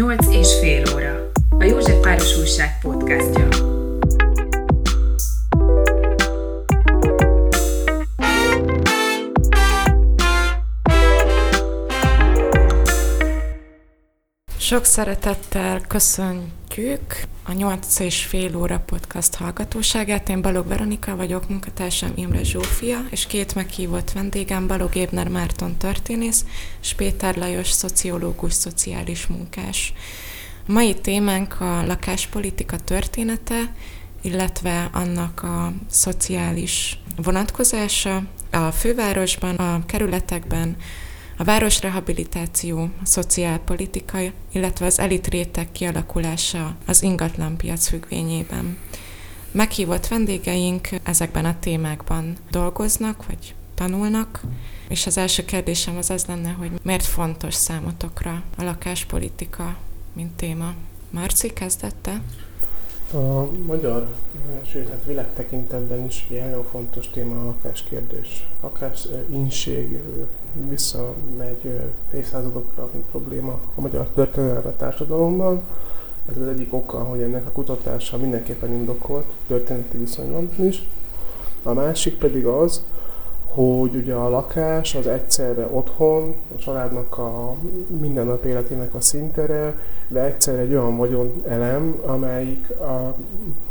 Nyolc és fél óra. A József Páros Újság podcastja. Sok szeretettel köszöntjük a 8 és fél óra podcast hallgatóságát. Én Balog Veronika vagyok, munkatársam Imre Zsófia, és két meghívott vendégem Balog Ébner Márton történész, és Péter Lajos szociológus, szociális munkás. A mai témánk a lakáspolitika története, illetve annak a szociális vonatkozása a fővárosban, a kerületekben, a városrehabilitáció, a szociálpolitika, illetve az elit réteg kialakulása az ingatlanpiac függvényében. Meghívott vendégeink ezekben a témákban dolgoznak, vagy tanulnak, és az első kérdésem az az lenne, hogy miért fontos számotokra a lakáspolitika, mint téma? Marci kezdette? A magyar, sőt, hát világ tekintetben is egy nagyon fontos téma a lakáskérdés. Lakás inség visszamegy évszázadokra, mint probléma a magyar történelme társadalomban. Ez az egyik oka, hogy ennek a kutatása mindenképpen indokolt, történeti viszonyban is. A másik pedig az, hogy ugye a lakás az egyszerre otthon, a családnak a mindennap életének a szintere, de egyszerre egy olyan vagyon elem, amelyik a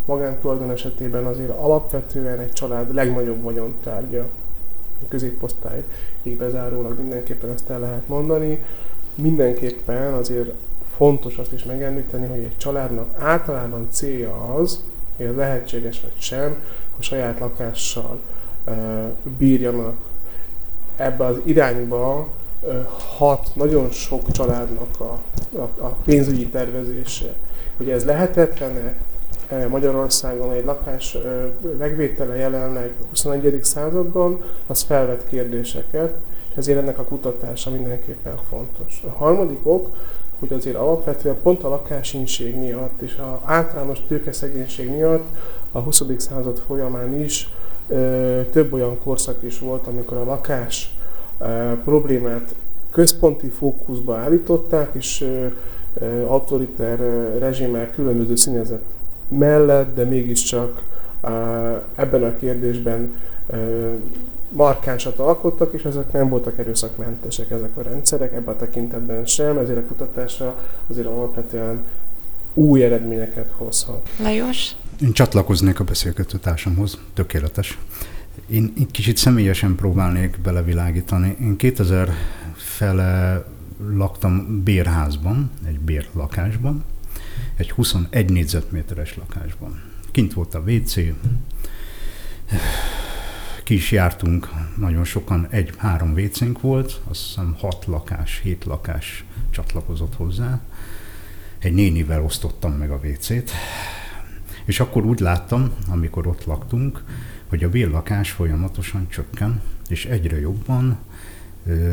magántulajdon esetében azért alapvetően egy család legnagyobb vagyontárgya. Középosztályig bezárólag mindenképpen ezt el lehet mondani. Mindenképpen azért fontos azt is megemlíteni, hogy egy családnak általában célja az, hogy ez lehetséges vagy sem, a saját lakással bírjanak. Ebbe az irányba hat nagyon sok családnak a, a, a pénzügyi tervezése. Hogy ez lehetetlen Magyarországon egy lakás megvétele jelenleg a 21. században, az felvet kérdéseket, és ezért ennek a kutatása mindenképpen fontos. A harmadik ok, hogy azért alapvetően pont a lakásinség miatt és a általános tőkeszegénység miatt a 20. század folyamán is több olyan korszak is volt, amikor a lakás problémát központi fókuszba állították, és autoriter rezsimek különböző színezet mellett, de mégiscsak ebben a kérdésben markánsat alkottak, és ezek nem voltak erőszakmentesek ezek a rendszerek, ebben a tekintetben sem, ezért a kutatásra azért alapvetően új eredményeket hozhat. Lajos? Én csatlakoznék a beszélgető társamhoz, tökéletes. Én, kicsit személyesen próbálnék belevilágítani. Én 2000 fele laktam bérházban, egy bérlakásban, egy 21 négyzetméteres lakásban. Kint volt a WC, ki is jártunk, nagyon sokan, egy-három WC-nk volt, azt hiszem hat lakás, hét lakás csatlakozott hozzá. Egy nénivel osztottam meg a WC-t, és akkor úgy láttam, amikor ott laktunk, hogy a bérlakás folyamatosan csökken, és egyre jobban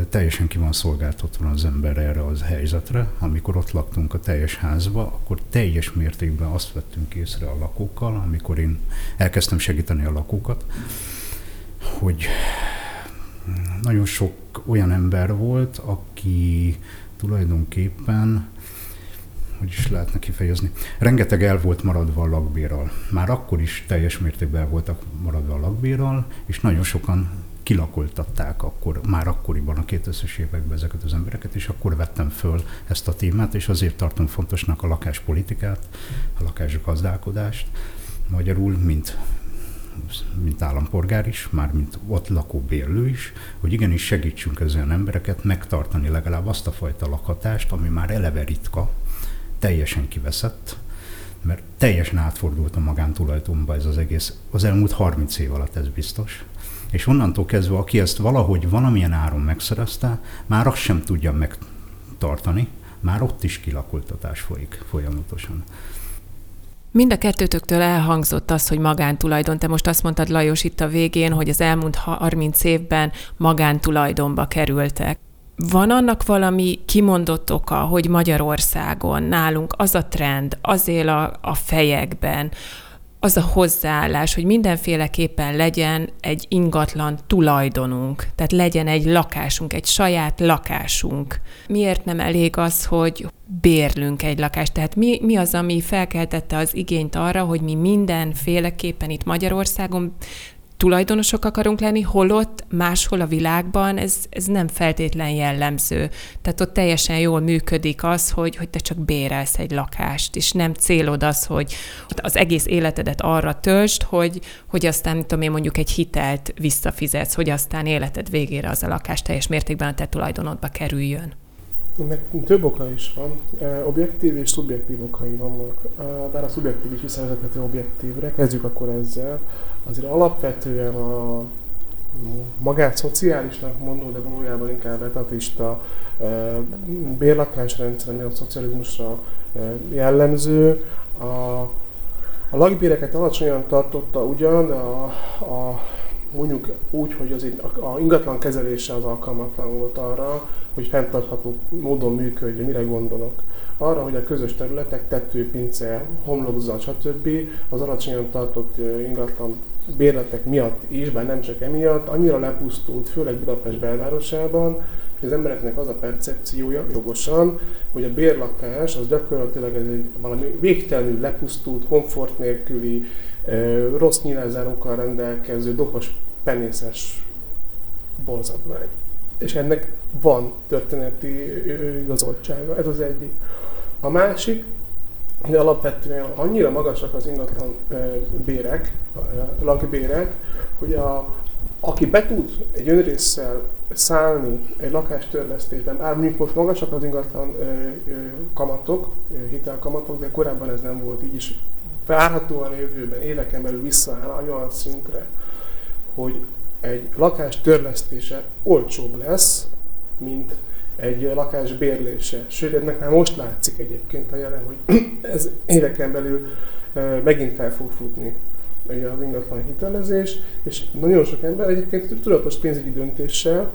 teljesen ki van szolgáltatva az ember erre az helyzetre. Amikor ott laktunk a teljes házba, akkor teljes mértékben azt vettünk észre a lakókkal, amikor én elkezdtem segíteni a lakókat, hogy nagyon sok olyan ember volt, aki tulajdonképpen hogy is lehetne kifejezni. Rengeteg el volt maradva a lakbérral. Már akkor is teljes mértékben voltak maradva a lakbérral, és nagyon sokan kilakoltatták akkor, már akkoriban a 2000-es években ezeket az embereket, és akkor vettem föl ezt a témát, és azért tartom fontosnak a lakáspolitikát, a lakásgazdálkodást, magyarul, mint mint állampolgár is, már mint ott lakó bérlő is, hogy igenis segítsünk olyan embereket megtartani legalább azt a fajta lakhatást, ami már eleve ritka, teljesen kiveszett, mert teljesen átfordult a magántulajdonba ez az egész, az elmúlt 30 év alatt ez biztos. És onnantól kezdve, aki ezt valahogy valamilyen áron megszerezte, már azt sem tudja megtartani, már ott is kilakoltatás folyik folyamatosan. Mind a kettőtöktől elhangzott az, hogy magántulajdon. Te most azt mondtad, Lajos, itt a végén, hogy az elmúlt 30 évben magántulajdonba kerültek. Van annak valami kimondott oka, hogy Magyarországon nálunk az a trend, az él a, a fejekben, az a hozzáállás, hogy mindenféleképpen legyen egy ingatlan tulajdonunk, tehát legyen egy lakásunk, egy saját lakásunk. Miért nem elég az, hogy bérlünk egy lakást? Tehát mi, mi az, ami felkeltette az igényt arra, hogy mi mindenféleképpen itt Magyarországon tulajdonosok akarunk lenni, holott máshol a világban ez, ez nem feltétlen jellemző. Tehát ott teljesen jól működik az, hogy, hogy te csak bérelsz egy lakást, és nem célod az, hogy az egész életedet arra töltsd, hogy, hogy aztán, tudom én, mondjuk egy hitelt visszafizetsz, hogy aztán életed végére az a lakás teljes mértékben a te tulajdonodba kerüljön. Ennek több oka is van. Objektív és szubjektív okai vannak. Bár a szubjektív is visszavezethető objektívre, kezdjük akkor ezzel. Azért alapvetően a magát szociálisnak mondó, de valójában inkább etatista bérlakásrendszer, ami a szocializmusra jellemző. A, a lakbéreket alacsonyan tartotta ugyan, de a, a mondjuk úgy, hogy az a ingatlan kezelése az alkalmatlan volt arra, hogy fenntartható módon működjön. Mire gondolok? Arra, hogy a közös területek, tetőpince, homlokzat, stb. az alacsonyan tartott ingatlan bérletek miatt is, bár nem csak emiatt, annyira lepusztult, főleg Budapest belvárosában, hogy az embereknek az a percepciója jogosan, hogy a bérlakás az gyakorlatilag ez egy valami végtelenül lepusztult, komfort nélküli, rossz nyilázárókkal rendelkező, dohos, penészes borzadvány. És ennek van történeti igazoltsága, ez az egyik. A másik, hogy alapvetően annyira magasak az ingatlan bérek, lakbérek, hogy a, aki be tud egy önrészsel szállni egy lakástörlesztésben, bár mondjuk most magasak az ingatlan kamatok, hitelkamatok, de korábban ez nem volt így is. Várhatóan a jövőben éveken belül visszaáll olyan szintre, hogy egy lakás törlesztése olcsóbb lesz, mint egy lakás bérlése. Sőt, ennek már most látszik egyébként a jelen, hogy ez éveken belül megint fel fog futni ugye az ingatlan hitelezés, és nagyon sok ember egyébként tudatos pénzügyi döntéssel,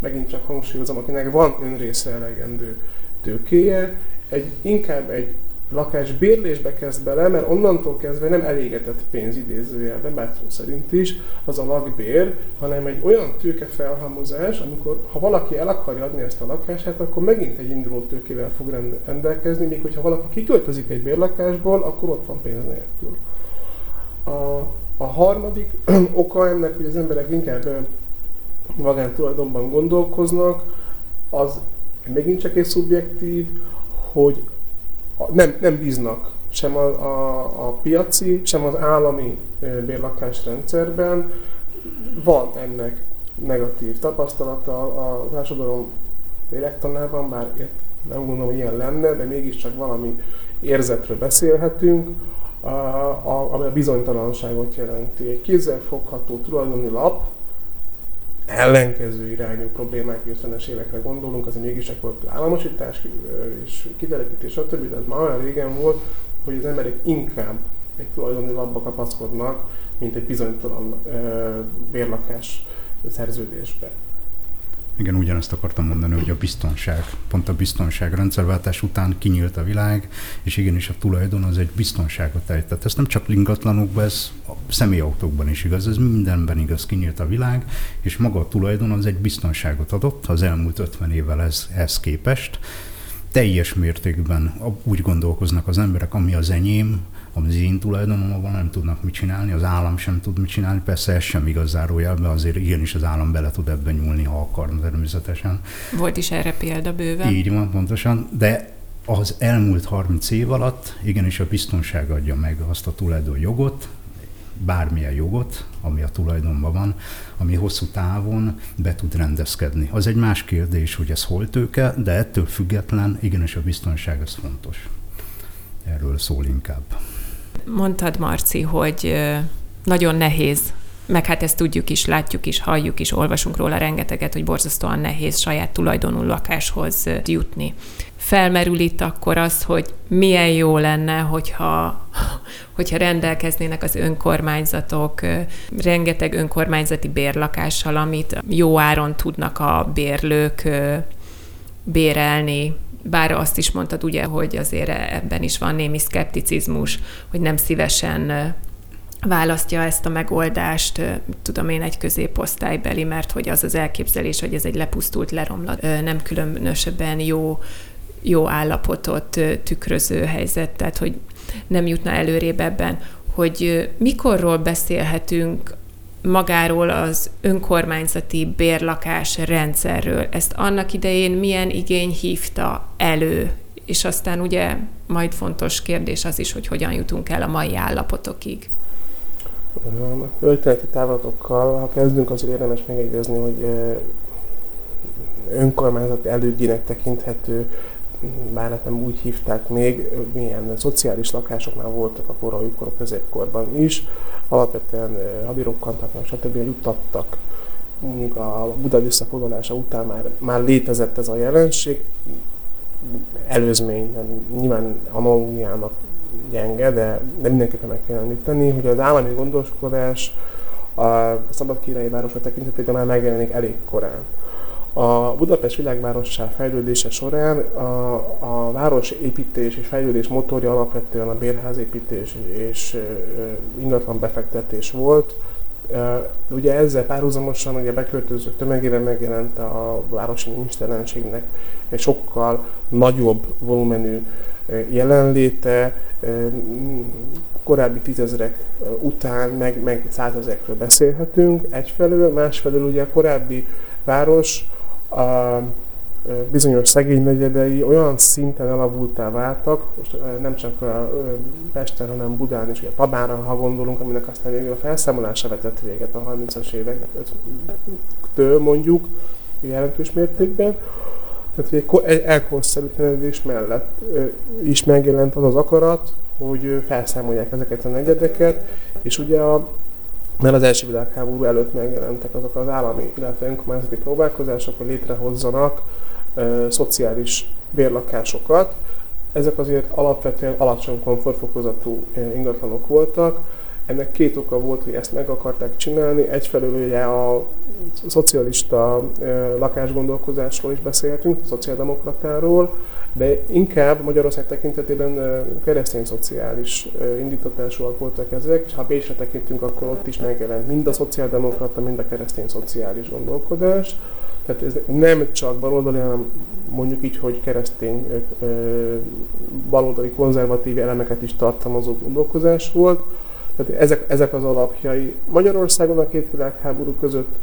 megint csak hangsúlyozom, akinek van önrésze elegendő tőkéje, egy, inkább egy lakás bérlésbe kezd bele, mert onnantól kezdve nem elégetett pénz idézőjelben, bár szó szerint is, az a lakbér, hanem egy olyan tőke felhalmozás, amikor ha valaki el akarja adni ezt a lakását, akkor megint egy induló tőkével fog rendelkezni, míg hogyha valaki kiköltözik egy bérlakásból, akkor ott van pénz nélkül. A, a harmadik oka ennek, hogy az emberek inkább magántulajdonban gondolkoznak, az megint csak egy szubjektív, hogy nem, nem bíznak sem a, a, a piaci, sem az állami bérlakásrendszerben. Van ennek negatív tapasztalata a társadalom lélektanában, bár nem gondolom, hogy ilyen lenne, de mégiscsak valami érzetről beszélhetünk, ami a bizonytalanságot jelenti. Egy kézzelfogható tulajdoni lap, ellenkező irányú problémák, 50-es évekre gondolunk, azért mégiscsak volt államosítás és kitelepítés, stb. De ez már olyan régen volt, hogy az emberek inkább egy tulajdoni labba kapaszkodnak, mint egy bizonytalan bérlakás szerződésbe. Igen, ugyanezt akartam mondani, hogy a biztonság, pont a biztonság rendszerváltás után kinyílt a világ, és igenis a tulajdon az egy biztonságot ejtett. Ez nem csak lingatlanokban, ez a személyautókban is igaz, ez mindenben igaz, kinyílt a világ, és maga a tulajdon az egy biztonságot adott az elmúlt 50 évvel ez, ez képest. Teljes mértékben úgy gondolkoznak az emberek, ami az enyém, az én tulajdonomban nem tudnak mit csinálni, az állam sem tud mit csinálni, persze ez sem igaz zárójelben, azért igenis az állam bele tud ebben nyúlni, ha akar természetesen. Volt is erre példa bőven. Így van, pontosan, de az elmúlt 30 év alatt igenis a biztonság adja meg azt a tulajdonjogot, bármilyen jogot, ami a tulajdonban van, ami hosszú távon be tud rendezkedni. Az egy más kérdés, hogy ez hol tőke, de ettől független igenis a biztonság az fontos. Erről szól inkább mondtad, Marci, hogy nagyon nehéz meg hát ezt tudjuk is, látjuk is, halljuk is, olvasunk róla rengeteget, hogy borzasztóan nehéz saját tulajdonú lakáshoz jutni. Felmerül itt akkor az, hogy milyen jó lenne, hogyha, hogyha rendelkeznének az önkormányzatok rengeteg önkormányzati bérlakással, amit jó áron tudnak a bérlők bérelni, bár azt is mondtad ugye, hogy azért ebben is van némi szkepticizmus, hogy nem szívesen választja ezt a megoldást, tudom én, egy középosztálybeli, mert hogy az az elképzelés, hogy ez egy lepusztult, leromlott, nem különösebben jó, jó állapotot tükröző helyzet, tehát hogy nem jutna előrébb ebben, hogy mikorról beszélhetünk magáról az önkormányzati bérlakás rendszerről. Ezt annak idején milyen igény hívta elő, és aztán ugye majd fontos kérdés az is, hogy hogyan jutunk el a mai állapotokig. Történeti távlatokkal, ha kezdünk, azért érdemes megjegyezni, hogy önkormányzati elődjének tekinthető, bár nem úgy hívták még, milyen szociális lakások voltak a korai kor, a középkorban is, alapvetően hadirokkantak, stb. juttattak. Mondjuk a Buda visszafoglalása után már, már létezett ez a jelenség, előzmény, nyilván analógiának gyenge, de, de mindenképpen meg kell említeni, hogy az állami gondoskodás a szabadkírályi városok tekintetében már megjelenik elég korán. A Budapest világvárossá fejlődése során a, a város építés és fejlődés motorja alapvetően a bérházépítés és ingatlan befektetés volt. Ugye ezzel párhuzamosan ugye beköltözők tömegében megjelent a városi nincstelenségnek sokkal nagyobb volumenű jelenléte, korábbi tízezrek után meg, meg százezekről beszélhetünk egyfelől, másfelől ugye a korábbi város a bizonyos szegény negyedei olyan szinten elavultá váltak, most nem csak a Pesten, hanem Budán is, ugye Tabára, ha gondolunk, aminek aztán végül a felszámolása vetett véget a 30-as évektől mondjuk, jelentős mértékben, tehát egy elkorszerűtlenedés mellett is megjelent az az akarat, hogy felszámolják ezeket a negyedeket, és ugye a, mert az első világháború előtt megjelentek azok az állami, illetve önkormányzati próbálkozások, hogy létrehozzanak ö, szociális bérlakásokat. Ezek azért alapvetően alacsony komfortfokozatú ingatlanok voltak, ennek két oka volt, hogy ezt meg akarták csinálni. Egyfelől ugye a szocialista lakásgondolkozásról is beszélhetünk, a szociáldemokratáról, de inkább Magyarország tekintetében keresztény szociális indítatásúak voltak ezek, és ha Bécsre tekintünk, akkor ott is megjelent mind a szociáldemokrata, mind a keresztény szociális gondolkodás. Tehát ez nem csak baloldali, hanem mondjuk így, hogy keresztény baloldali konzervatív elemeket is tartalmazó gondolkozás volt. Tehát ezek, ezek az alapjai. Magyarországon a két világháború között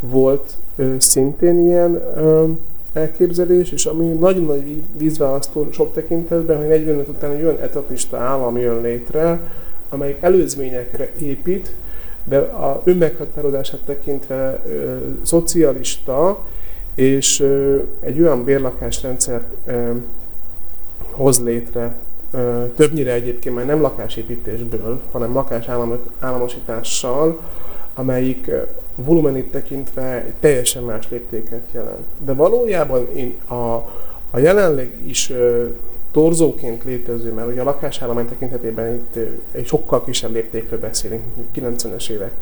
volt ö, szintén ilyen ö, elképzelés, és ami nagyon nagy vízválasztó sok tekintetben, hogy 45 után egy olyan etapista állam jön létre, amelyik előzményekre épít, de a önmeghatározását tekintve ö, szocialista, és ö, egy olyan bérlakásrendszert ö, hoz létre, többnyire egyébként már nem lakásépítésből, hanem lakásállamosítással, amelyik volumenit tekintve teljesen más léptéket jelent. De valójában én a, a jelenleg is torzóként létező, mert ugye a lakásállomány tekintetében itt egy sokkal kisebb léptékről beszélünk, 90-es évek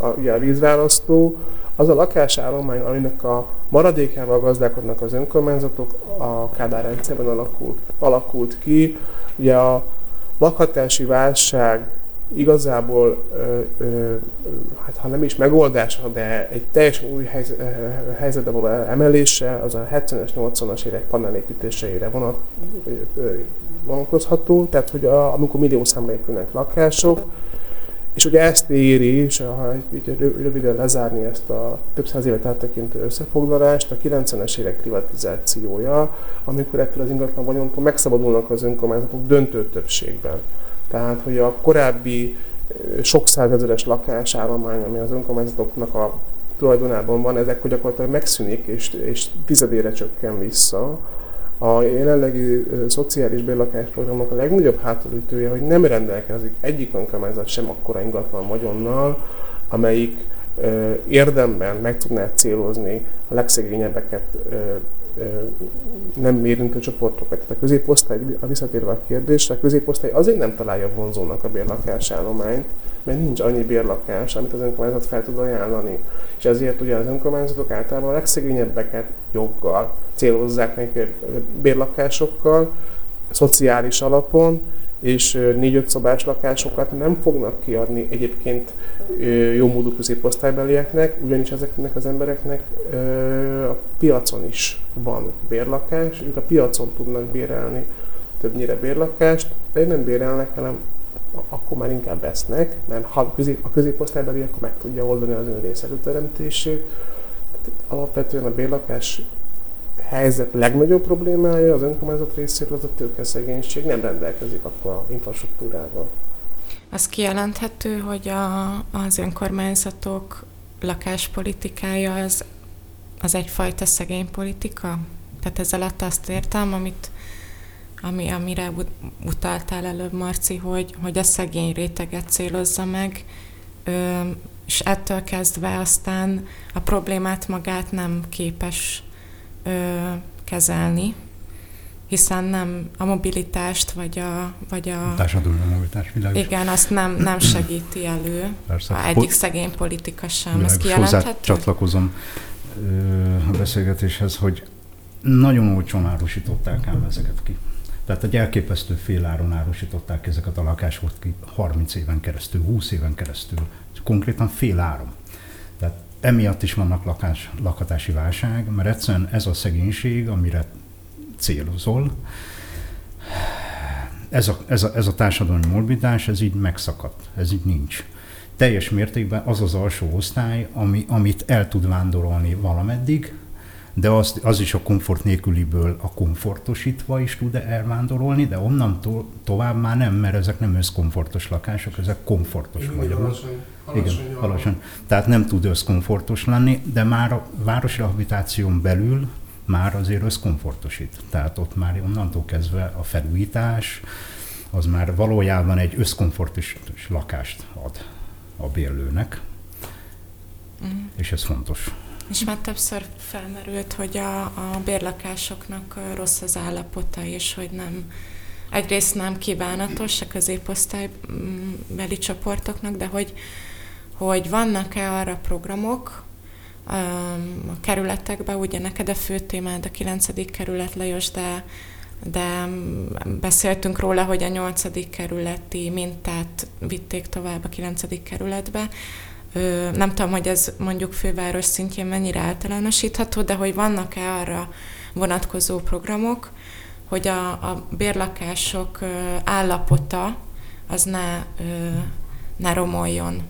a, ugye a vízválasztó, az a lakásállomány, aminek a maradékával gazdálkodnak az önkormányzatok, a Kádár rendszerben alakult, alakult ki. Ugye a lakhatási válság igazából, hát ha nem is megoldása, de egy teljesen új helyz, helyzetbe való emelése, az a 70-es, 80-as évek panelépítéseire vonat, vonatkozható, tehát hogy a, amikor millió számra épülnek lakások, és ugye ezt éri, és ha így röviden lezárni ezt a több száz évet áttekintő összefoglalást, a 90-es évek privatizációja, amikor ettől az ingatlan vagyontól megszabadulnak az önkormányzatok döntő többségben. Tehát, hogy a korábbi sok százezeres lakásállomány, ami az önkormányzatoknak a tulajdonában van, ezek gyakorlatilag megszűnik és, és tizedére csökken vissza. A jelenlegi szociális bérlakásprogramnak a legnagyobb hátulütője, hogy nem rendelkezik egyik önkormányzat sem akkora ingatlan vagyonnal, amelyik érdemben meg tudná célozni a legszegényebbeket nem érintő csoportokat. Tehát a középosztály, a visszatérve a kérdésre, a középosztály azért nem találja vonzónak a bérlakásállományt, mert nincs annyi bérlakás, amit az önkormányzat fel tud ajánlani. És ezért ugye az önkormányzatok általában a legszegényebbeket joggal célozzák meg bérlakásokkal, szociális alapon, és négy-öt szobás lakásokat nem fognak kiadni egyébként jó módú középosztálybelieknek, ugyanis ezeknek az embereknek a piacon is van bérlakás, ők a piacon tudnak bérelni többnyire bérlakást, de nem bérelnek, hanem akkor már inkább vesznek, mert ha a középosztálybeli, akkor meg tudja oldani az ön részletőteremtését. Alapvetően a bérlakás helyzet legnagyobb problémája az önkormányzat részéről az a tőkeszegénység, nem rendelkezik akkor a infrastruktúrával. Az kijelenthető, hogy a, az önkormányzatok lakáspolitikája az, az egyfajta szegény politika? Tehát ez alatt azt értem, amit, ami, amire utaltál előbb, Marci, hogy, hogy a szegény réteget célozza meg, ö, és ettől kezdve aztán a problémát magát nem képes ö, kezelni, hiszen nem a mobilitást, vagy a... Vagy a Társadalmi mobilitás, világos. Igen, azt nem, nem segíti elő. Persze. A egyik szegény politika sem. Világos. Ez kijelenthető? csatlakozom a beszélgetéshez, hogy nagyon olcsón árusították ám ezeket ki. Tehát egy elképesztő féláron árusították ezeket a lakásokat ki 30 éven keresztül, 20 éven keresztül, konkrétan féláron. Emiatt is vannak lakás, lakatási válság, mert egyszerűen ez a szegénység, amire célozol, ez a, ez a, ez a társadalmi morbidás, ez így megszakadt, ez így nincs. Teljes mértékben az az alsó osztály, ami, amit el tud vándorolni valameddig, de az, az is a komfort nélküliből a komfortosítva is tud elvándorolni, de onnantól tovább már nem, mert ezek nem összkomfortos lakások, ezek komfortos magyarul. Alacsony, Igen, alacsony. Tehát nem tud összkomfortos lenni, de már a városrehabilitáción belül már azért összkomfortosít. Tehát ott már onnantól kezdve a felújítás, az már valójában egy összkomfortos lakást ad a bérlőnek, mm. és ez fontos. És már többször felmerült, hogy a, a bérlakásoknak rossz az állapota, és hogy nem, egyrészt nem kívánatos a középosztálybeli csoportoknak, de hogy, hogy vannak-e arra programok um, a kerületekben, ugye neked a fő témád a 9. kerület, Lajos, de, de beszéltünk róla, hogy a 8. kerületi mintát vitték tovább a 9. kerületbe, nem tudom, hogy ez mondjuk főváros szintjén mennyire általánosítható, de hogy vannak-e arra vonatkozó programok, hogy a, a bérlakások állapota az ne, ne romoljon.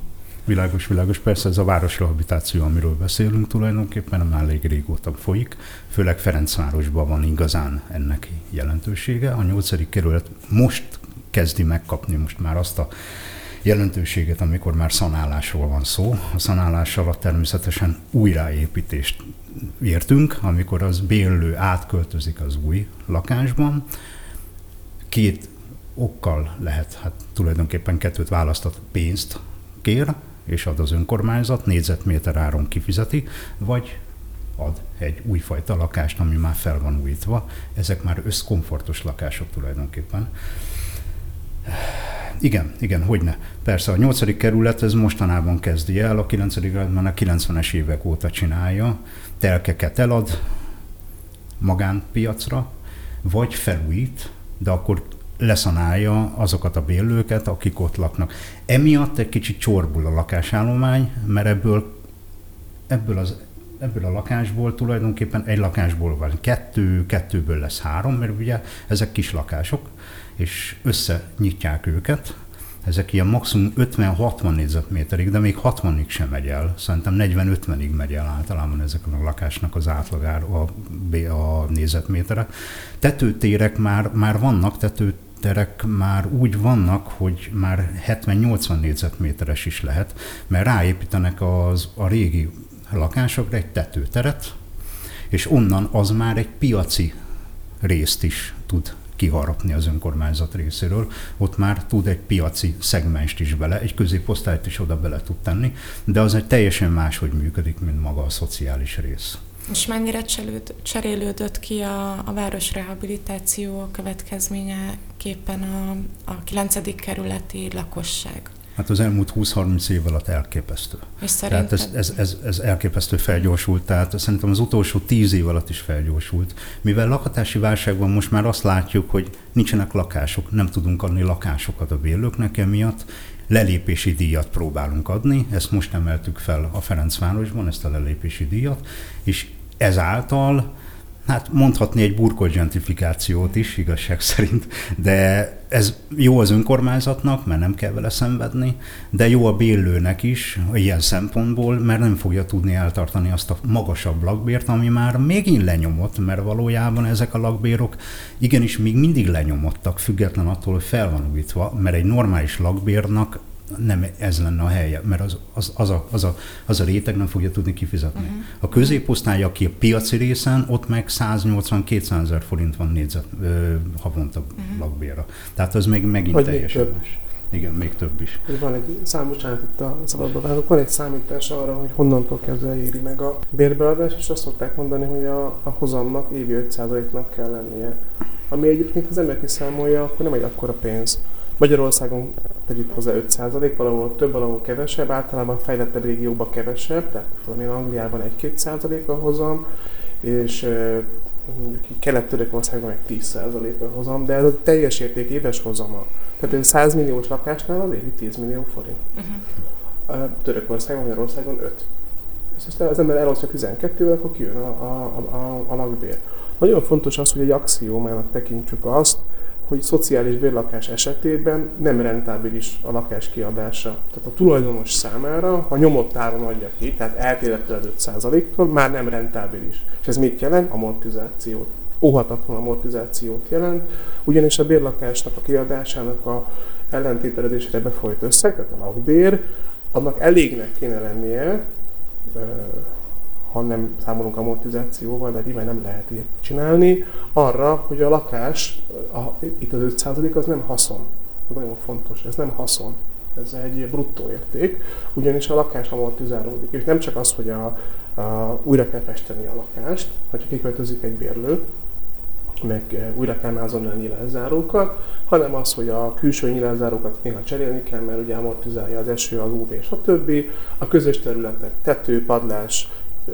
Világos, világos. Persze ez a városrehabilitáció, amiről beszélünk tulajdonképpen, nem elég régóta folyik. Főleg Ferencvárosban van igazán ennek jelentősége. A nyolcadik kerület most kezdi megkapni most már azt a jelentőséget, amikor már szanálásról van szó. A szanálás alatt természetesen újraépítést értünk, amikor az bérlő átköltözik az új lakásban. Két okkal lehet, hát tulajdonképpen kettőt választott pénzt kér, és ad az önkormányzat, négyzetméter áron kifizeti, vagy ad egy újfajta lakást, ami már fel van újítva. Ezek már összkomfortos lakások tulajdonképpen. Igen, igen, hogyne. Persze a nyolcadik kerület ez mostanában kezdi el, a kilencedik kerületben a 90-es évek óta csinálja, telkeket elad magánpiacra, vagy felújít, de akkor leszanálja azokat a bérlőket, akik ott laknak. Emiatt egy kicsit csorbul a lakásállomány, mert ebből, ebből, az, ebből a lakásból tulajdonképpen egy lakásból van kettő, kettőből lesz három, mert ugye ezek kis lakások, és összenyitják őket. Ezek ilyen maximum 50-60 négyzetméterig, de még 60-ig sem megy el. Szerintem 40-50-ig megy el általában ezek a lakásnak az átlagár, a, a négyzetmétere. Tetőtérek már, már vannak, tetőterek már úgy vannak, hogy már 70-80 négyzetméteres is lehet, mert ráépítenek az, a régi lakásokra egy tetőteret, és onnan az már egy piaci részt is tud kiharapni az önkormányzat részéről. Ott már tud egy piaci szegmenst is bele, egy középosztályt is oda bele tud tenni, de az egy teljesen máshogy működik, mint maga a szociális rész. És mennyire cserélődött ki a, a városrehabilitáció következményeképpen a, a 9. kerületi lakosság? Hát az elmúlt 20-30 év alatt elképesztő. És Tehát ez, ez, ez, ez elképesztő felgyorsult, tehát szerintem az utolsó 10 év alatt is felgyorsult. Mivel lakhatási válságban most már azt látjuk, hogy nincsenek lakások, nem tudunk adni lakásokat a bérlőknek emiatt, lelépési díjat próbálunk adni, ezt most emeltük fel a Ferencvárosban, ezt a lelépési díjat, és ezáltal hát mondhatni egy burkolt gentrifikációt is, igazság szerint, de ez jó az önkormányzatnak, mert nem kell vele szenvedni, de jó a bérlőnek is, ilyen szempontból, mert nem fogja tudni eltartani azt a magasabb lakbért, ami már mégint lenyomott, mert valójában ezek a lakbérok igenis még mindig lenyomottak, független attól, hogy fel van újítva, mert egy normális lakbérnak nem ez lenne a helye, mert az, az, az, a, az, a, az a réteg nem fogja tudni kifizetni. Uh-huh. A középosztály, aki a piaci részen, ott meg 180-200 ezer forint van négyzet ö, havonta uh-huh. lakbéra. Tehát az még megint Vagy teljesen még más. Igen, még több is. Van egy számosság itt a szabadba van egy számítás arra, hogy honnantól kezdve éri meg a bérbeadás, és azt szokták mondani, hogy a, a hozamnak évi 5%-nak kell lennie. Ami egyébként, ha az ember kiszámolja, akkor nem egy akkora pénz. Magyarországon tegyük hozzá 5%, valahol több, valahol kevesebb, általában fejlettebb régióban kevesebb, tehát tudom én Angliában 1-2% a hozam, és mondjuk Kelet-Törökországban meg 10% a hozam, de ez a teljes érték éves hozama. Tehát egy 100 milliós lakásnál az évi 10 millió forint. Uh-huh. Törökországban, Magyarországon 5. És ezt az ember elosztja 12-vel, akkor kijön a, a, a, a lakbér. Nagyon fontos az, hogy egy axiómának tekintsük azt, hogy szociális bérlakás esetében nem rentábilis a lakás kiadása. Tehát a tulajdonos számára, ha nyomott áron adja ki, tehát eltérettől az 5%-tól, már nem rentábilis. És ez mit jelent? Amortizációt. Óhatatlan amortizációt jelent, ugyanis a bérlakásnak a kiadásának a ellentételezésre befolyt összeg, tehát a lakbér, annak elégnek kéne lennie, ha nem számolunk amortizációval, de nyilván nem lehet ilyet csinálni, arra, hogy a lakás, a, itt az 5% az nem haszon. Ez nagyon fontos, ez nem haszon. Ez egy bruttó érték, ugyanis a lakás amortizálódik. És nem csak az, hogy a, a, újra kell festeni a lakást, hogyha kiköltözik egy bérlő, meg újra kell mázolni a nyilázárókat, hanem az, hogy a külső nyilázárókat néha cserélni kell, mert ugye amortizálja az eső, az UV, stb. A közös területek, tető, padlás,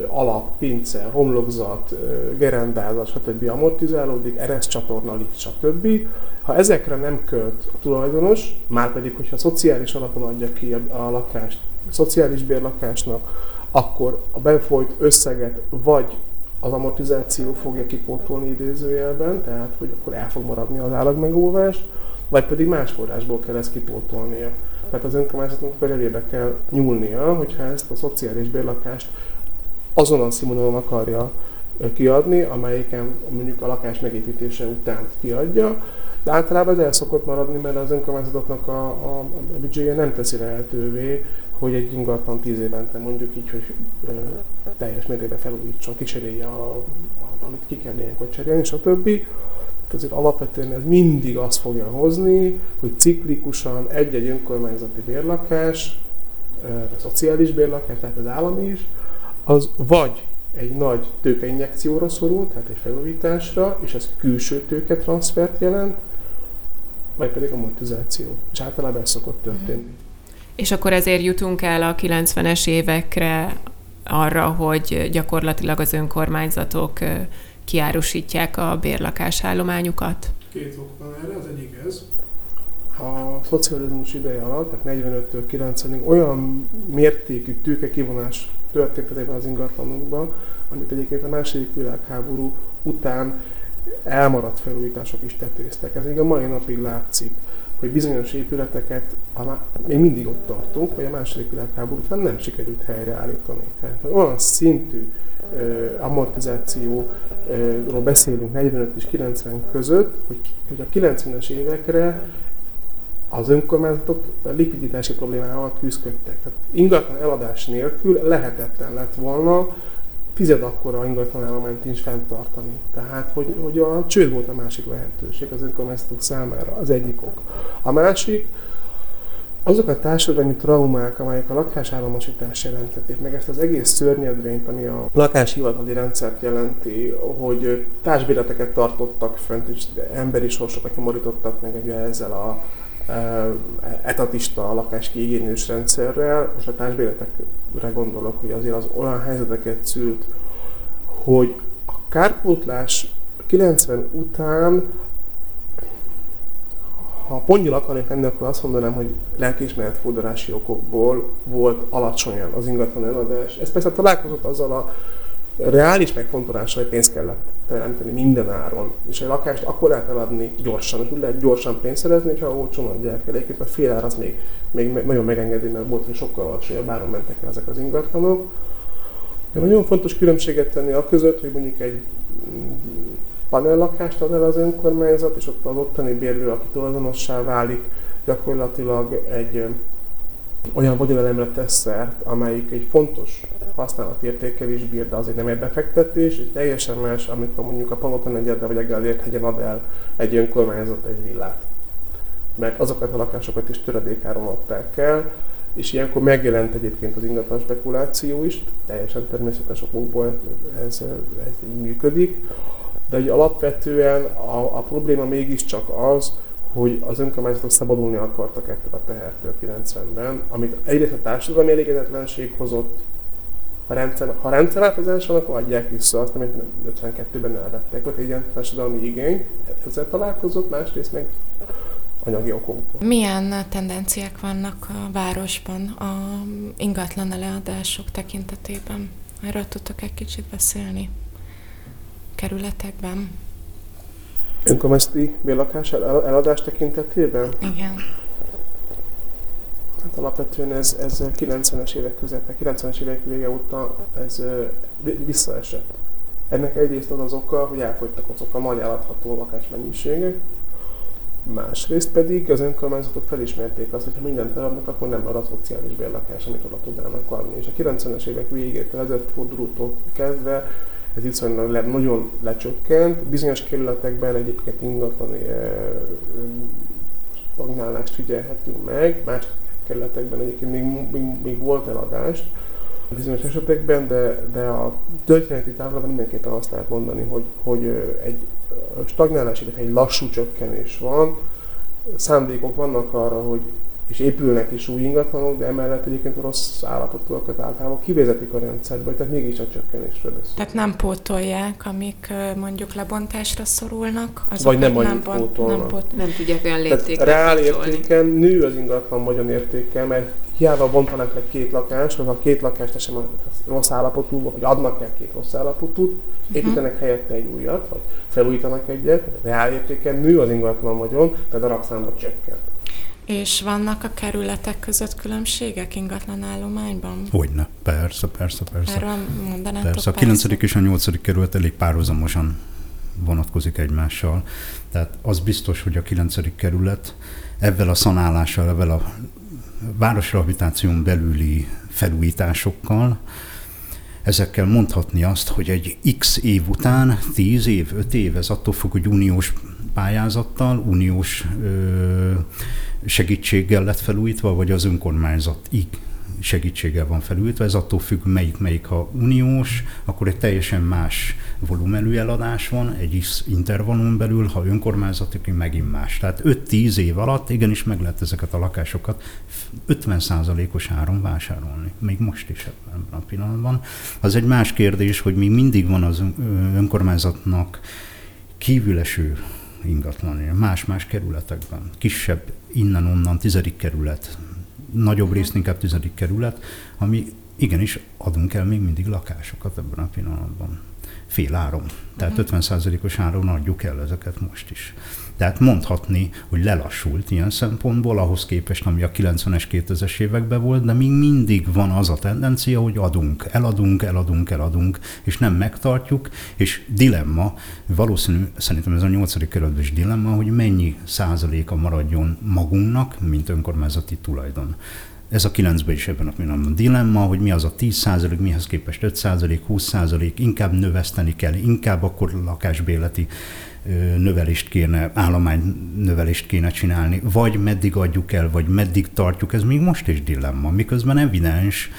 alap, pince, homlokzat, gerendázat, stb. amortizálódik, csatorna, lift, stb. Ha ezekre nem költ a tulajdonos, már pedig, hogyha szociális alapon adja ki a lakást, a szociális bérlakásnak, akkor a befolyt összeget vagy az amortizáció fogja kipótolni idézőjelben, tehát hogy akkor el fog maradni az állagmegóvás, vagy pedig más forrásból kell ezt kipótolnia. Tehát az önkormányzatnak elébe kell nyúlnia, hogyha ezt a szociális bérlakást azon a színvonalon akarja kiadni, amelyiken mondjuk a lakás megépítése után kiadja, de általában ez el szokott maradni, mert az önkormányzatoknak a, a, a büdzséje nem teszi lehetővé, hogy egy ingatlan tíz évente mondjuk így, hogy ö, teljes mértékben felújítson, kicserélje, a, a, amit ki kell ilyenkor cserélni, stb. Azért alapvetően ez mindig azt fogja hozni, hogy ciklikusan egy-egy önkormányzati bérlakás, a szociális bérlakás, tehát az állami is, az vagy egy nagy tőkeinjekcióra szorul, tehát egy felújításra, és ez külső tőketranszfert jelent, vagy pedig amortizáció. És általában ez szokott történni. És akkor ezért jutunk el a 90-es évekre arra, hogy gyakorlatilag az önkormányzatok kiárusítják a bérlakásállományukat? Két ok van erre, az egyik ez. A szocializmus ideje alatt, tehát 45-től 90-ig olyan mértékű tőke kivonás történt ezekben az ingatlanokban, amit egyébként a második világháború után elmaradt felújítások is tetéztek. Ez még a mai napig látszik, hogy bizonyos épületeket még mindig ott tartunk, hogy a második világháború után nem sikerült helyreállítani. Tehát olyan szintű amortizációról beszélünk 45 és 90 között, hogy, hogy a 90-es évekre az önkormányzatok likviditási problémával küzdöttek. Tehát ingatlan eladás nélkül lehetetlen lett volna tized akkora ingatlan állományt is fenntartani. Tehát, hogy, hogy a csőd volt a másik lehetőség az önkormányzatok számára, az egyik ok. A másik, azok a társadalmi traumák, amelyek a lakásállamosítás jelentették, meg ezt az egész szörnyedvényt, ami a lakáshivatali rendszert jelenti, hogy társbéleteket tartottak fönt, és emberi sorsokat nyomorítottak meg ugye ezzel a etatista lakáskiigénylős rendszerrel, most a társbéletekre gondolok, hogy azért az olyan helyzeteket szült, hogy a kárpótlás 90 után ha pontnyil akarnék lenni, akkor azt mondanám, hogy lelkiismeret fordulási okokból volt alacsonyan az ingatlan eladás. Ez persze találkozott azzal a reális megfontolással, hogy pénzt kellett teremteni minden áron. És egy lakást akkor lehet eladni gyorsan, és úgy lehet gyorsan pénzt szerezni, hogyha olcsón adják el. Egyébként a fél ár az még, még nagyon megengedi, mert volt, hogy sokkal alacsonyabb áron mentek el ezek az ingatlanok. Nagyon fontos különbséget tenni a között, hogy mondjuk egy panellakást ad el az önkormányzat, és ott az ottani bérlő, aki tulajdonossá válik, gyakorlatilag egy olyan vagyonelemre tesz szert, amelyik egy fontos értékelés bír, de azért nem egy befektetés, egy teljesen más, amikor mondjuk a Palota negyedbe vagy a Gellért hegyen ad el egy önkormányzat egy villát. Mert azokat a lakásokat is töredékáron adták el, és ilyenkor megjelent egyébként az ingatlan spekuláció is, teljesen természetes okokból ez, ez így működik de hogy alapvetően a, a probléma mégiscsak az, hogy az önkormányzatok szabadulni akartak ettől a tehertől 90-ben, amit egyrészt a társadalmi elégedetlenség hozott, ha, rendszer, ha rendszerváltozás van, akkor adják vissza azt, amit 52-ben elvettek. Ott egy ilyen társadalmi igény, ezzel találkozott, másrészt meg anyagi okokból. Milyen tendenciák vannak a városban a ingatlan leadások tekintetében? Erről tudtok egy kicsit beszélni? kerületekben? Önkormányzati bérlakás eladás tekintetében? Igen. Hát alapvetően ez, ez 90-es évek közepe, 90-es évek vége óta ez visszaesett. Ennek egyrészt az az oka, hogy elfogytak azok a nagy eladható lakásmennyiségek, másrészt pedig az önkormányzatok felismerték azt, hogy ha mindent eladnak, akkor nem marad szociális bérlakás, amit oda tudnának adni. És a 90-es évek végétől, ezerfordulótól kezdve ez viszonylag le, nagyon lecsökkent. Bizonyos kerületekben egyébként ingatlan stagnálást figyelhetünk meg, más kerületekben egyébként még, még, még volt eladás bizonyos esetekben, de, de a történeti távlatban mindenképpen azt lehet mondani, hogy, hogy egy stagnálás, illetve egy lassú csökkenés van. Szándékok vannak arra, hogy és épülnek is új ingatlanok, de emellett egyébként a rossz állapotúakat általában kivezetik a rendszerből, tehát mégis a csökkenésre lesz. Tehát nem pótolják, amik mondjuk lebontásra szorulnak, azok Vagy nem, nem, bont, nem, pót, nem tudják olyan léptékben Reál értéken nő az ingatlan vagyon értéke, mert hiába bontanak egy két lakást, az a két lakást sem rossz állapotú, vagy adnak el két rossz állapotút, uh-huh. építenek helyette egy újat, vagy felújítanak egyet, reál értéken nő az ingatlan vagyon, tehát darabszámba csökken. És vannak a kerületek között különbségek ingatlan állományban? Hogyne, persze, persze, persze. Erről mondanátok persze. A 9. és a 8. kerület elég párhuzamosan vonatkozik egymással. Tehát az biztos, hogy a 9. kerület ezzel a szanálással, ezzel a városrehabilitáción belüli felújításokkal, ezekkel mondhatni azt, hogy egy x év után, 10 év, 5 év, ez attól függ, hogy uniós pályázattal, uniós ö, segítséggel lett felújítva, vagy az önkormányzat segítséggel van felújítva, ez attól függ, melyik, melyik ha uniós, akkor egy teljesen más volumenű eladás van, egy intervallum belül, ha önkormányzati, megint más. Tehát 5-10 év alatt igenis meg lehet ezeket a lakásokat 50%-os áron vásárolni. Még most is ebben a pillanatban. Az egy más kérdés, hogy még mindig van az önkormányzatnak kívüleső ingatlan, más-más kerületekben. Kisebb innen-onnan tizedik kerület, nagyobb részt inkább tizedik kerület, ami igenis adunk el még mindig lakásokat ebben a pillanatban. Fél áron. Tehát uh-huh. 50%-os áron adjuk el ezeket most is. Tehát mondhatni, hogy lelassult ilyen szempontból, ahhoz képest, ami a 90-es, 2000-es években volt, de még mindig van az a tendencia, hogy adunk, eladunk, eladunk, eladunk, és nem megtartjuk, és dilemma, valószínű, szerintem ez a nyolcadik kerületben is dilemma, hogy mennyi százaléka maradjon magunknak, mint önkormányzati tulajdon. Ez a 9-ben is ebben a pillanatban dilemma, hogy mi az a 10 százalék, mihez képest 5 százalék, 20 százalék, inkább növeszteni kell, inkább akkor lakásbéleti növelést kéne, állomány növelést kéne csinálni, vagy meddig adjuk el, vagy meddig tartjuk, ez még most is dilemma, miközben evidens,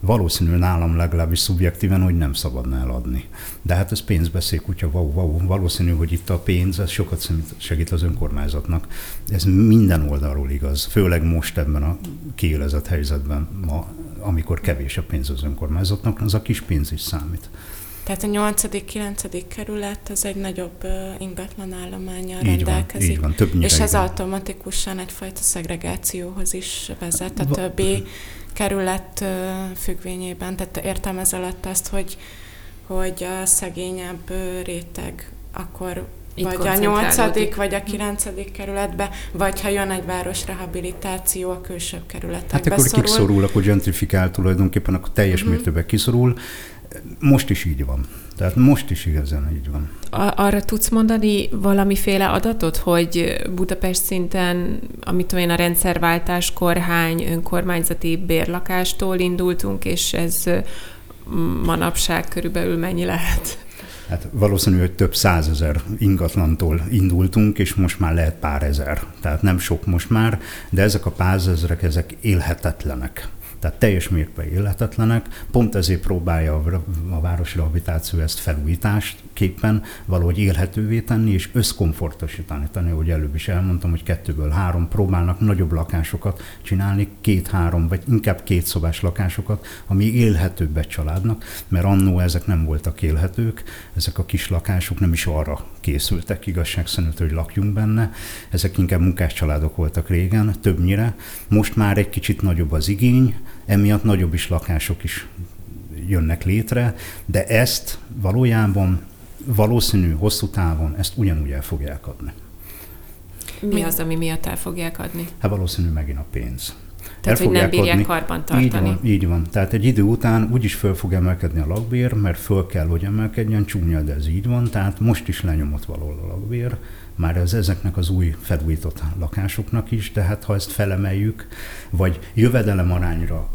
valószínű nálam legalábbis szubjektíven, hogy nem szabadna eladni. De hát ez pénzbeszél kutya, wow, wow, valószínű, hogy itt a pénz, ez sokat segít az önkormányzatnak. Ez minden oldalról igaz, főleg most ebben a kiélezett helyzetben, ma, amikor kevés a pénz az önkormányzatnak, az a kis pénz is számít. Tehát a 8.-9. kerület az egy nagyobb ingatlan állományjal így rendelkezik. Van, így van, többnyire És ez van. automatikusan egyfajta szegregációhoz is vezet a többi kerület függvényében. Tehát értem ez alatt azt, hogy, hogy a szegényebb réteg akkor Itt vagy a nyolcadik, vagy a kilencedik kerületbe, vagy ha jön egy városrehabilitáció a külsőbb kerületekbe Hát akkor szorul. kiszorul, akkor gentrifikál tulajdonképpen, akkor teljes uh-huh. mértékben kiszorul. Most is így van. Tehát most is igazán így van. Arra tudsz mondani valamiféle adatot, hogy Budapest szinten, amit én, a rendszerváltáskor hány önkormányzati bérlakástól indultunk, és ez manapság körülbelül mennyi lehet? Hát valószínű, hogy több százezer ingatlantól indultunk, és most már lehet pár ezer. Tehát nem sok most már, de ezek a pázezrek, ezek élhetetlenek tehát teljes mértékben életetlenek. Pont ezért próbálja a, a városrehabilitáció ezt felújítást képpen valahogy élhetővé tenni, és összkomfortosítani tenni, ahogy előbb is elmondtam, hogy kettőből három próbálnak nagyobb lakásokat csinálni, két-három, vagy inkább két szobás lakásokat, ami élhetőbb egy családnak, mert annó ezek nem voltak élhetők, ezek a kis lakások nem is arra készültek igazság szerint, hogy lakjunk benne, ezek inkább munkás családok voltak régen, többnyire. Most már egy kicsit nagyobb az igény, emiatt nagyobb is lakások is jönnek létre, de ezt valójában valószínű hosszú távon ezt ugyanúgy el fogják adni. Mi az, ami miatt el fogják adni? Hát valószínű megint a pénz. Tehát, el hogy nem bírják adni. karban tartani. Így van, így van. Tehát egy idő után úgyis föl fog emelkedni a lakbér, mert föl kell, hogy emelkedjen, csúnya, de ez így van. Tehát most is lenyomott való a lakbér, már ez ezeknek az új felújított lakásoknak is, tehát ha ezt felemeljük, vagy jövedelem arányra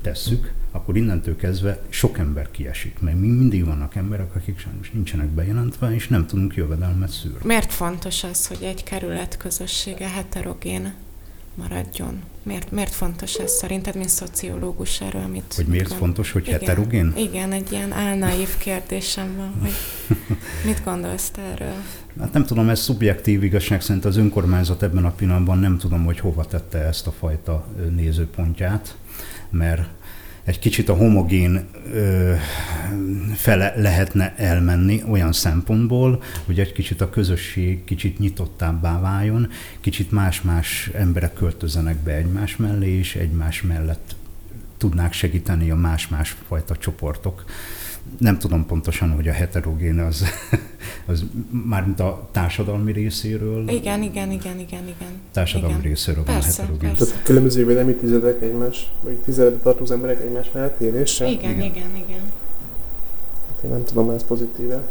tesszük, akkor innentől kezdve sok ember kiesik, mert mi mindig vannak emberek, akik sajnos nincsenek bejelentve, és nem tudunk jövedelmet szűrni. Miért fontos az, hogy egy kerület közössége heterogén maradjon? Miért, miért fontos ez szerinted, mint szociológus erről? Mit hogy miért gond... fontos, hogy igen, heterogén? Igen, egy ilyen álnaív kérdésem van, hogy mit gondolsz te erről? Hát nem tudom, ez szubjektív igazság szerint az önkormányzat ebben a pillanatban nem tudom, hogy hova tette ezt a fajta nézőpontját, mert egy kicsit a homogén ö, fele lehetne elmenni olyan szempontból, hogy egy kicsit a közösség kicsit nyitottábbá váljon, kicsit más-más emberek költözenek be egymás mellé, és egymás mellett tudnák segíteni a más-más fajta csoportok nem tudom pontosan, hogy a heterogén az, az mármint a társadalmi részéről. Igen, igen, igen, igen, igen. Társadalmi igen. részéről persze, van heterogén. Persze. Tehát különböző védelmi tizedek egymás, vagy tizedbe tartozó emberek egymás mellett éléssel? Igen, igen, igen, igen. Hát én nem tudom, ez pozitíve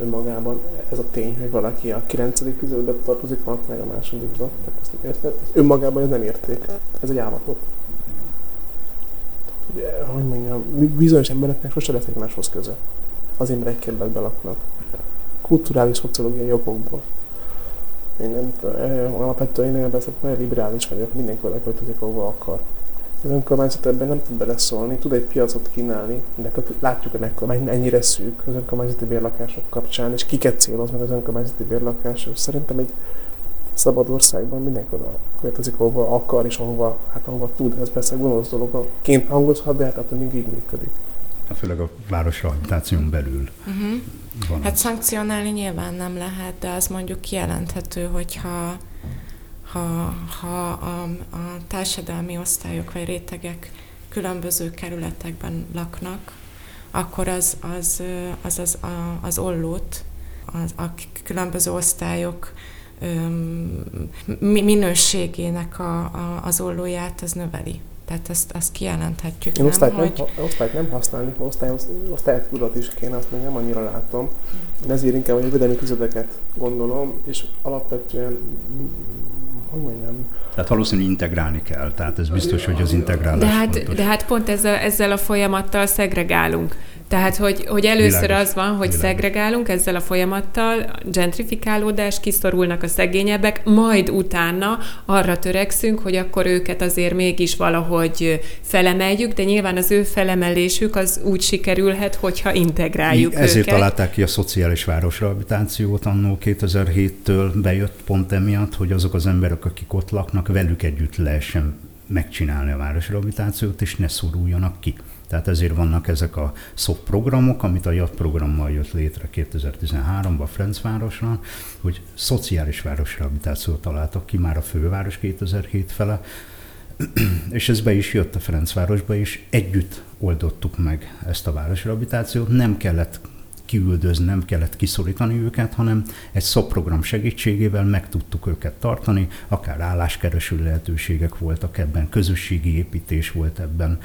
önmagában ez a tény, hogy valaki a 9. tizedbe tartozik, valaki meg a másodikba. Tehát ezt, ezt, ezt önmagában ez nem érték. Ez egy állapot hogy mondjam, bizonyos embereknek sose lesz egymáshoz köze. Mert egy kerületben laknak. Kulturális, szociológiai okokból. Én nem alapvetően én ebben liberális vagyok, mindenki oda költözik, ahova akar. Az önkormányzat ebben nem tud beleszólni, tud egy piacot kínálni, de látjuk, hogy mennyire szűk az önkormányzati bérlakások kapcsán, és kiket céloz meg az önkormányzati bérlakások. Szerintem egy szabad országban mindenki oda költözik, ahova akar, és ahova, hát ahova tud. Ez persze gonosz dolog, ként hangozhat, de hát attól még így működik. Hát főleg a városrehabilitáción belül. Uh-huh. Van hát az. szankcionálni nyilván nem lehet, de az mondjuk kijelenthető, hogyha ha, ha a, a társadalmi osztályok vagy rétegek különböző kerületekben laknak, akkor az az, az, az, a, az ollót, az, a különböző osztályok minőségének a, a, az ollóját az növeli. Tehát ezt, ezt kijelenthetjük. Én nem, osztályt, hogy... nem, osztályt nem használni, osztály, osztályt tudat is kéne, azt még nem annyira látom. Én ezért inkább a védelmi tüzedeket gondolom, és alapvetően hogy mondjam, tehát valószínűleg integrálni kell, tehát ez biztos, hogy az integrálás de hát, fontos. De hát pont ezzel, ezzel a folyamattal szegregálunk. Tehát, hogy, hogy először Világos. az van, hogy Világos. szegregálunk ezzel a folyamattal, gentrifikálódás, kiszorulnak a szegényebbek, majd utána arra törekszünk, hogy akkor őket azért mégis valahogy felemeljük, de nyilván az ő felemelésük az úgy sikerülhet, hogyha integráljuk Mi ezért őket. találták ki a szociális városrehabilitációt annó 2007-től bejött pont emiatt, hogy azok az emberek, akik ott laknak, velük együtt lehessen megcsinálni a városrehabilitációt, és ne szoruljanak ki. Tehát ezért vannak ezek a SZOP programok, amit a JAT programmal jött létre 2013-ban Ferencvárosra, hogy szociális városrehabilitációt találtak ki már a főváros 2007 fele, és ez be is jött a Ferencvárosba, és együtt oldottuk meg ezt a városrehabilitációt. Nem kellett kiüldözni, nem kellett kiszorítani őket, hanem egy szopprogram segítségével meg tudtuk őket tartani, akár álláskereső lehetőségek voltak ebben, közösségi építés volt ebben.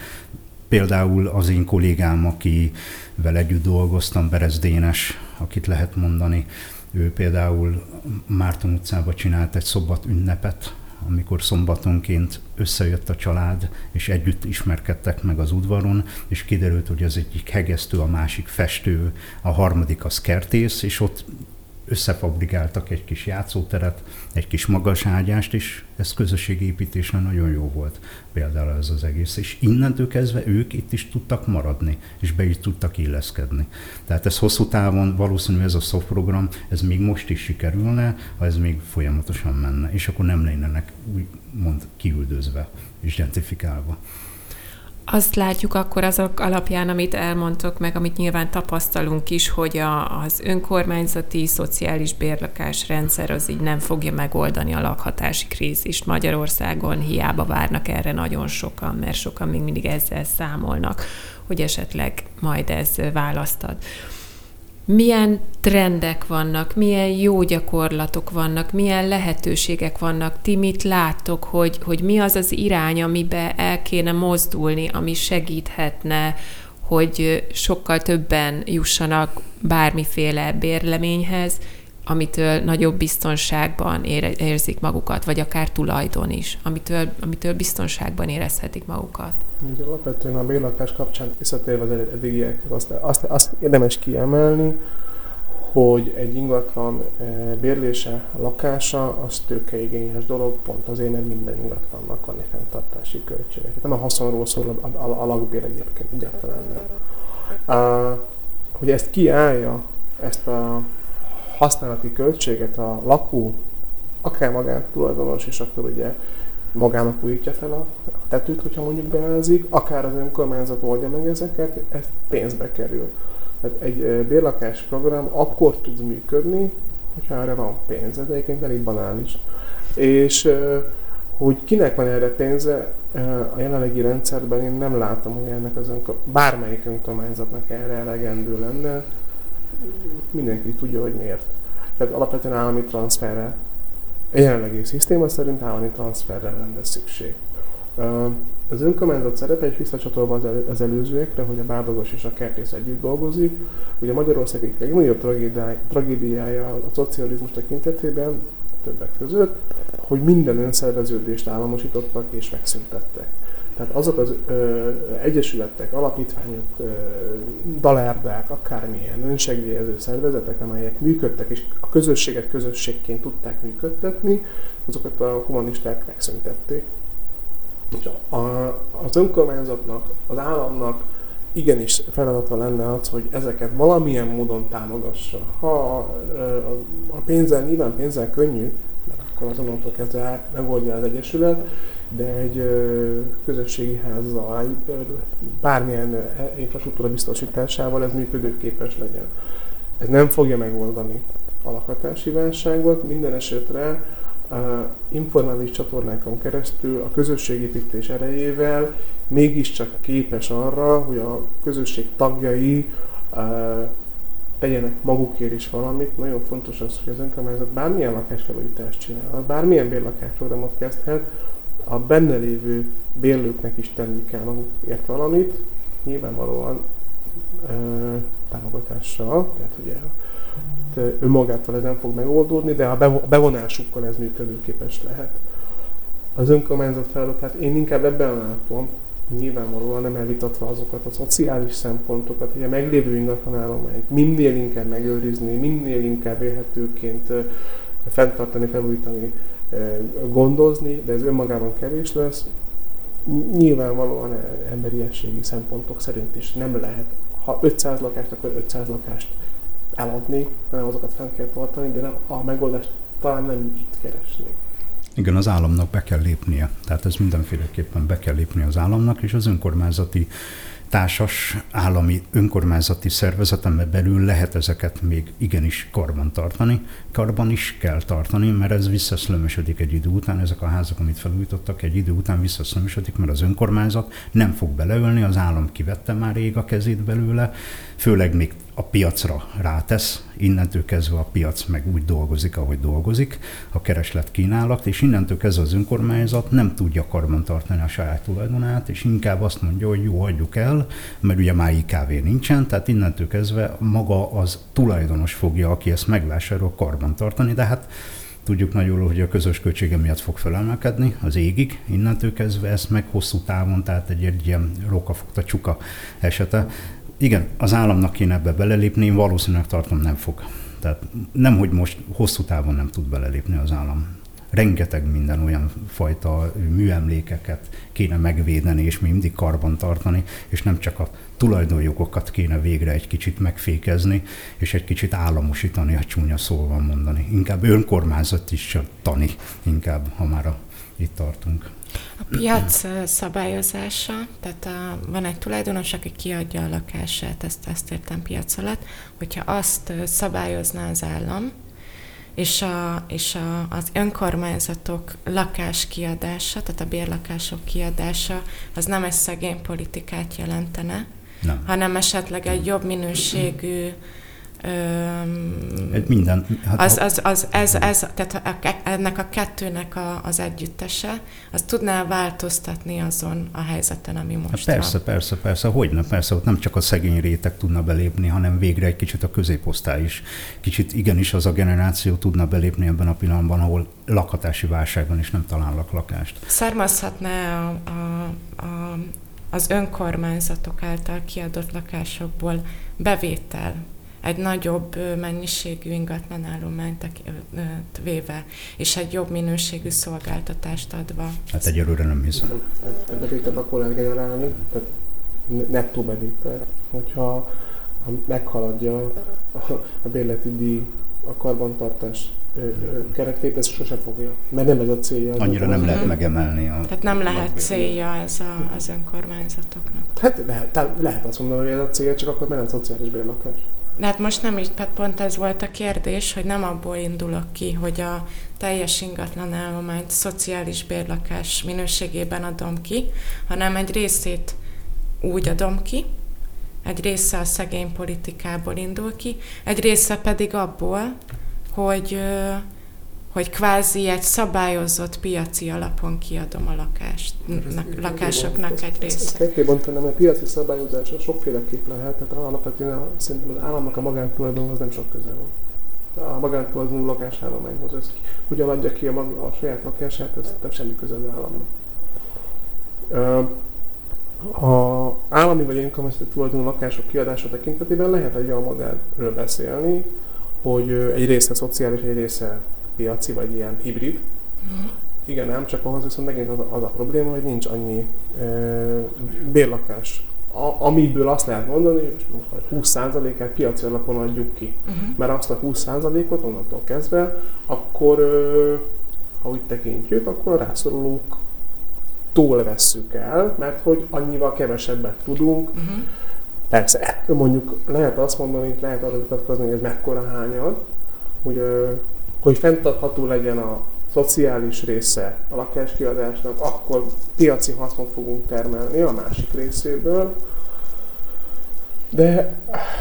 Például az én kollégám, akivel együtt dolgoztam, Berez Dénes, akit lehet mondani, ő például Márton utcában csinált egy szombat ünnepet, amikor szombatonként összejött a család, és együtt ismerkedtek meg az udvaron, és kiderült, hogy az egyik hegesztő, a másik festő, a harmadik az kertész, és ott összefabrikáltak egy kis játszóteret, egy kis magas ágyást, és ez közösségépítésre nagyon jó volt például ez az egész. És innentől kezdve ők itt is tudtak maradni, és be is tudtak illeszkedni. Tehát ez hosszú távon valószínű ez a soft program, ez még most is sikerülne, ha ez még folyamatosan menne, és akkor nem lennének úgymond kiüldözve és gentrifikálva. Azt látjuk akkor azok alapján, amit elmondtok, meg amit nyilván tapasztalunk is, hogy a, az önkormányzati szociális bérlakás rendszer az így nem fogja megoldani a lakhatási krízist. Magyarországon hiába várnak erre nagyon sokan, mert sokan még mindig ezzel számolnak, hogy esetleg majd ez választad milyen trendek vannak, milyen jó gyakorlatok vannak, milyen lehetőségek vannak, ti mit láttok, hogy, hogy mi az az irány, amibe el kéne mozdulni, ami segíthetne, hogy sokkal többen jussanak bármiféle bérleményhez, amitől nagyobb biztonságban érzik magukat, vagy akár tulajdon is, amitől, amitől biztonságban érezhetik magukat. Ugye alapvetően a bérlakás kapcsán visszatérve az eddigiek, azt, azt, azt érdemes kiemelni, hogy egy ingatlan bérlése, lakása, az tőkeigényes dolog, pont azért, mert minden ingatlannak van egy fenntartási költségek. Nem a haszonról szól a, a, a lakbér egyébként egyáltalán nem. Uh, hogy ezt kiállja, ezt a használati költséget a lakó, akár magán tulajdonos, és akkor ugye magának újítja fel a tetőt, hogyha mondjuk beázik, akár az önkormányzat oldja meg ezeket, ez pénzbe kerül. Tehát egy bérlakás program akkor tud működni, hogyha erre van pénz. Ez egyébként elég banális. És hogy kinek van erre pénze, a jelenlegi rendszerben én nem látom, hogy ennek az önkor, bármelyik önkormányzatnak erre elegendő lenne. Mindenki tudja, hogy miért. Tehát alapvetően állami transferre, a jelenlegi szisztéma szerint állami transferre lenne szükség. Az önkormányzat szerepe, és visszacsatolva az előzőekre, hogy a bárdogos és a kertész együtt dolgozik. Ugye Magyarország egyik legnagyobb tragédiája, tragédiája a szocializmus tekintetében, többek között, hogy minden önszerveződést államosítottak és megszüntettek. Tehát azok az ö, egyesületek, alapítványok, ö, dalárdák, akármilyen önsegélyező szervezetek, amelyek működtek és a közösséget közösségként tudták működtetni, azokat a kommunisták megszüntették. A, az önkormányzatnak, az államnak igenis feladata lenne az, hogy ezeket valamilyen módon támogassa. Ha a, a pénzzel, nyilván pénzzel könnyű, mert akkor azonnantól kezdve megoldja az Egyesület, de egy közösségi házzal, bármilyen infrastruktúra biztosításával ez működőképes legyen. Ez nem fogja megoldani a lakhatási válságot, minden esetre informális csatornákon keresztül a közösségépítés erejével mégiscsak képes arra, hogy a közösség tagjai tegyenek magukért is valamit. Nagyon fontos az, hogy az önkormányzat bármilyen lakásfelújítást csinál, bármilyen bérlakásprogramot kezdhet, a benne lévő bérlőknek is tenni kell magukért valamit, nyilvánvalóan ö, támogatással, tehát ugye önmagától ez nem fog megoldódni, de a bevonásukkal ez működőképes lehet. Az önkormányzat feladatát én inkább ebben látom, nyilvánvalóan nem elvitatva azokat a szociális szempontokat, hogy a meglévő ingatlanállományt minél inkább megőrizni, minél inkább élhetőként fenntartani, felújítani, gondozni, de ez önmagában kevés lesz. Nyilvánvalóan emberiességi szempontok szerint is nem lehet. Ha 500 lakást, akkor 500 lakást eladni, hanem azokat fenn kell tartani, de nem, a megoldást talán nem itt keresni. Igen, az államnak be kell lépnie. Tehát ez mindenféleképpen be kell lépni az államnak, és az önkormányzati társas állami önkormányzati szervezeten belül lehet ezeket még igenis karban tartani. Karban is kell tartani, mert ez visszaszlömösödik egy idő után, ezek a házak, amit felújítottak, egy idő után visszaszlömösödik, mert az önkormányzat nem fog beleölni, az állam kivette már rég a kezét belőle, főleg még a piacra rátesz, innentől kezdve a piac meg úgy dolgozik, ahogy dolgozik, a kereslet kínálat, és innentől kezdve az önkormányzat nem tudja karban tartani a saját tulajdonát, és inkább azt mondja, hogy jó, hagyjuk el, mert ugye már IKV nincsen, tehát innentől kezdve maga az tulajdonos fogja, aki ezt megvásárol, karban tartani, de hát Tudjuk nagyon jól, hogy a közös költsége miatt fog felemelkedni az égig, innentől kezdve ezt meg hosszú távon, tehát egy, egy ilyen rókafogta csuka esete igen, az államnak kéne ebbe belelépni, én valószínűleg tartom nem fog. Tehát nem, hogy most hosszú távon nem tud belelépni az állam. Rengeteg minden olyan fajta műemlékeket kéne megvédeni, és mindig karban tartani, és nem csak a tulajdonjogokat kéne végre egy kicsit megfékezni, és egy kicsit államosítani, ha csúnya szóval mondani. Inkább önkormányzat is tani, inkább, ha már a, itt tartunk. A piac szabályozása, tehát a, van egy tulajdonos, aki kiadja a lakását, ezt, ezt értem piac alatt, hogyha azt szabályozná az állam, és, a, és a, az önkormányzatok lakás kiadása, tehát a bérlakások kiadása, az nem egy szegény politikát jelentene, nem. hanem esetleg egy jobb minőségű egy minden. Hát az, az, az, ez, ez, tehát ennek a kettőnek a, az együttese, az tudná változtatni azon a helyzeten, ami most hát persze, van. Persze, persze, hogy nem, persze, ott nem csak a szegény réteg tudna belépni, hanem végre egy kicsit a középosztály is. Kicsit igenis az a generáció tudna belépni ebben a pillanatban, ahol lakhatási válságban is nem találnak lakást. Származhatná a, a, a, az önkormányzatok által kiadott lakásokból bevétel egy nagyobb mennyiségű ingatlan állományt véve, és egy jobb minőségű szolgáltatást adva. Hát egyelőre nem hiszem. Bevételt akkor lehet generálni, tehát nettó bevétel, hogyha meghaladja a bérleti díj a karbantartás keretét, ez sose fogja, mert nem ez a célja. Annyira nem lehet megemelni. A Tehát nem lehet célja ez a, az önkormányzatoknak. Hát lehet, lehet azt mondani, hogy ez a célja, csak akkor nem szociális bérlakás. De hát most nem így, tehát pont ez volt a kérdés, hogy nem abból indulok ki, hogy a teljes ingatlan állományt szociális bérlakás minőségében adom ki, hanem egy részét úgy adom ki, egy része a szegény politikából indul ki, egy része pedig abból, hogy hogy kvázi egy szabályozott piaci alapon kiadom a lakást, lakásoknak egy részét. Ketté bontanám, mert piaci szabályozásra sokféleképp lehet, tehát alapvetően szerintem az államnak a magántulajdonhoz nem sok köze van. A magántulajdonú lakásállományhoz, ez hogyan adja ki a, maga, a saját lakását, ez nem semmi köze az államnak. A állami vagy önkormányzati tulajdonú lakások kiadása tekintetében lehet egy olyan modellről beszélni, hogy egy része szociális, egy része piaci, vagy ilyen hibrid. Uh-huh. Igen, nem, csak ahhoz viszont megint az, az a probléma, hogy nincs annyi e, bérlakás, a, amiből azt lehet mondani, hogy 20%-át piaci alapon adjuk ki. Uh-huh. Mert azt a 20%-ot onnantól kezdve, akkor, e, ha úgy tekintjük, akkor a rászorulók tól vesszük el, mert hogy annyival kevesebbet tudunk. Uh-huh. Persze, mondjuk lehet azt mondani, lehet arra vitatkozni, hogy ez mekkora hányad, hogy hogy fenntartható legyen a szociális része a lakáskiadásnak, akkor piaci hasznot fogunk termelni a másik részéből. De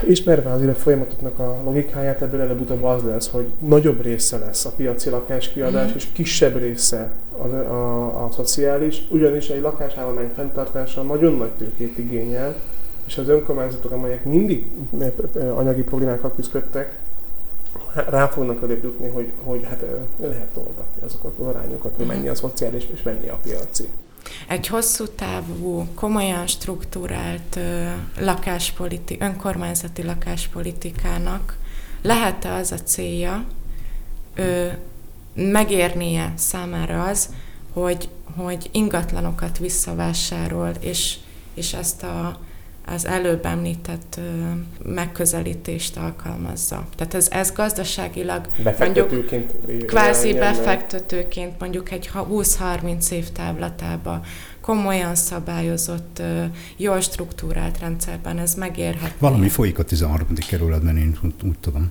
ismerve az folyamatoknak a logikáját, ebből előbb-utóbb az lesz, hogy nagyobb része lesz a piaci lakáskiadás, mm. és kisebb része a, a, a szociális, ugyanis egy lakásállomány fenntartása nagyon nagy tőkét igényel, és az önkormányzatok, amelyek mindig anyagi problémákkal küzdöttek, rá fognak előbb jutni, hogy, hogy hát lehet tolgatni azokat az arányokat, hogy mennyi a szociális és mennyi a piaci. egy hosszú távú, komolyan struktúrált lakáspoliti, önkormányzati lakáspolitikának lehet-e az a célja, ő, megérnie számára az, hogy, hogy ingatlanokat visszavásárol, és, és ezt a, az előbb említett megközelítést alkalmazza. Tehát ez, ez gazdaságilag befektetőként mondjuk kvázi befektetőként mondjuk egy 20-30 év távlatába komolyan szabályozott, jól struktúrált rendszerben ez megérhet. Valami folyik a 13. kerületben, én úgy, úgy tudom.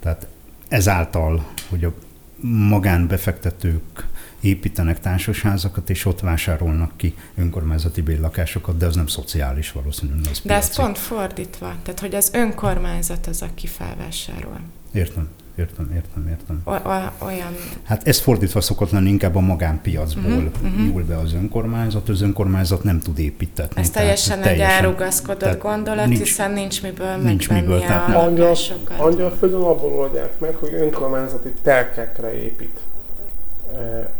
Tehát ezáltal, hogy a magánbefektetők építenek társasházakat, és ott vásárolnak ki önkormányzati bérlakásokat, de az nem szociális valószínűleg. Az de ez pont fordítva, tehát hogy az önkormányzat az, aki felvásárol. Értem. Értem, értem, értem. O, o, olyan... Hát ez fordítva szokott lenni, inkább a magánpiacból uh-huh, uh-huh. nyúl be az önkormányzat, az önkormányzat nem tud építetni. Ez teljesen, teljesen egy elrugaszkodott gondolat, nincs, hiszen nincs miből nincs miből, tehát a angyal, Angyalföldön abból oldják meg, hogy önkormányzati telkekre épít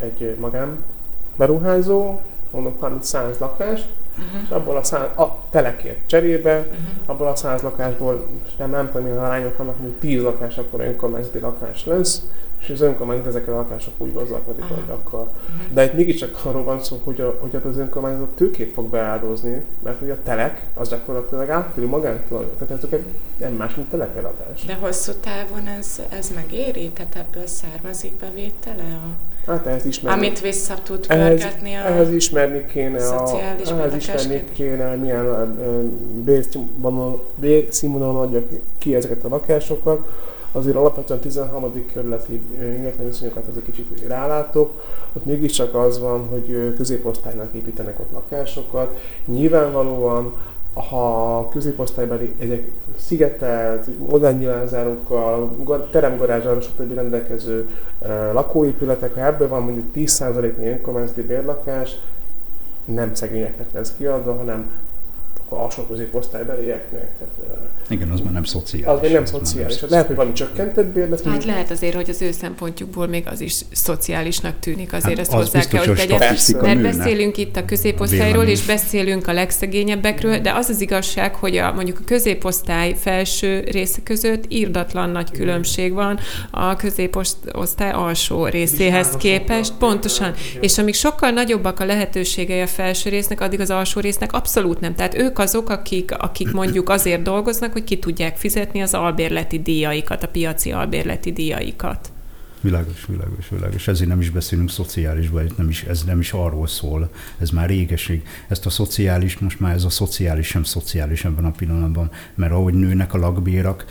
egy magánberuházó, mondok 30-100 lakást, uh-huh. és abból a, száz, a telekért cserébe, uh-huh. abból a száz lakásból, és nem, nem tudom, milyen arányok vannak, hogy 10 lakás akkor önkormányzati lakás lesz, és az önkormányzat ezekre a lakások úgy gazdálkodik, uh-huh. hogy akar. Uh-huh. De itt mégiscsak arról van szó, hogy, a, hogy az önkormányzat tőkét fog beáldozni, mert hogy a telek az gyakorlatilag átkerül magántól, tehát ez nem más, mint telekeladás. De hosszú távon ez, ez megéri? Tehát ebből származik bevétele? A... Hát ehhez ismerni. Amit vissza tud pörgetni ehhez, a ehhez ismerni kéne a, ehhez ismerni kéne, hogy milyen bérszínvonalon adja ki ezeket a lakásokat azért alapvetően 13. kerületi ingatlan viszonyokat azért kicsit rálátok, ott mégiscsak az van, hogy középosztálynak építenek ott lakásokat. Nyilvánvalóan ha középosztálybeli egyek szigetelt, modern nyilvánzárókkal, teremgarázsal, stb. rendelkező lakóépületek, ha ebből van mondjuk 10%-nyi önkormányzati bérlakás, nem szegényeknek lesz kiadva, hanem alsó középosztálybelieknek. Tehát, Igen, az már nem szociális. Az még nem szociális. Nem lehet, hogy valami csökkentett bérlet. Hát lehet azért, hogy az ő szempontjukból még az is szociálisnak tűnik, azért hát ezt az hozzá kell, hogy tegyen. Mert beszélünk itt a középosztályról, és beszélünk a legszegényebbekről, de az az igazság, hogy a, mondjuk a középosztály felső része között írdatlan nagy különbség van a középosztály alsó részéhez képest. Pontosan. És amíg sokkal nagyobbak a lehetőségei a felső résznek, addig az alsó résznek abszolút nem. Tehát ők azok, akik, akik mondjuk azért dolgoznak, hogy ki tudják fizetni az albérleti díjaikat, a piaci albérleti díjaikat. Világos, világos, világos. Ezért nem is beszélünk szociálisban, nem is, ez nem is arról szól, ez már régeség. Ezt a szociális, most már ez a szociális sem szociális ebben a pillanatban, mert ahogy nőnek a lakbérak,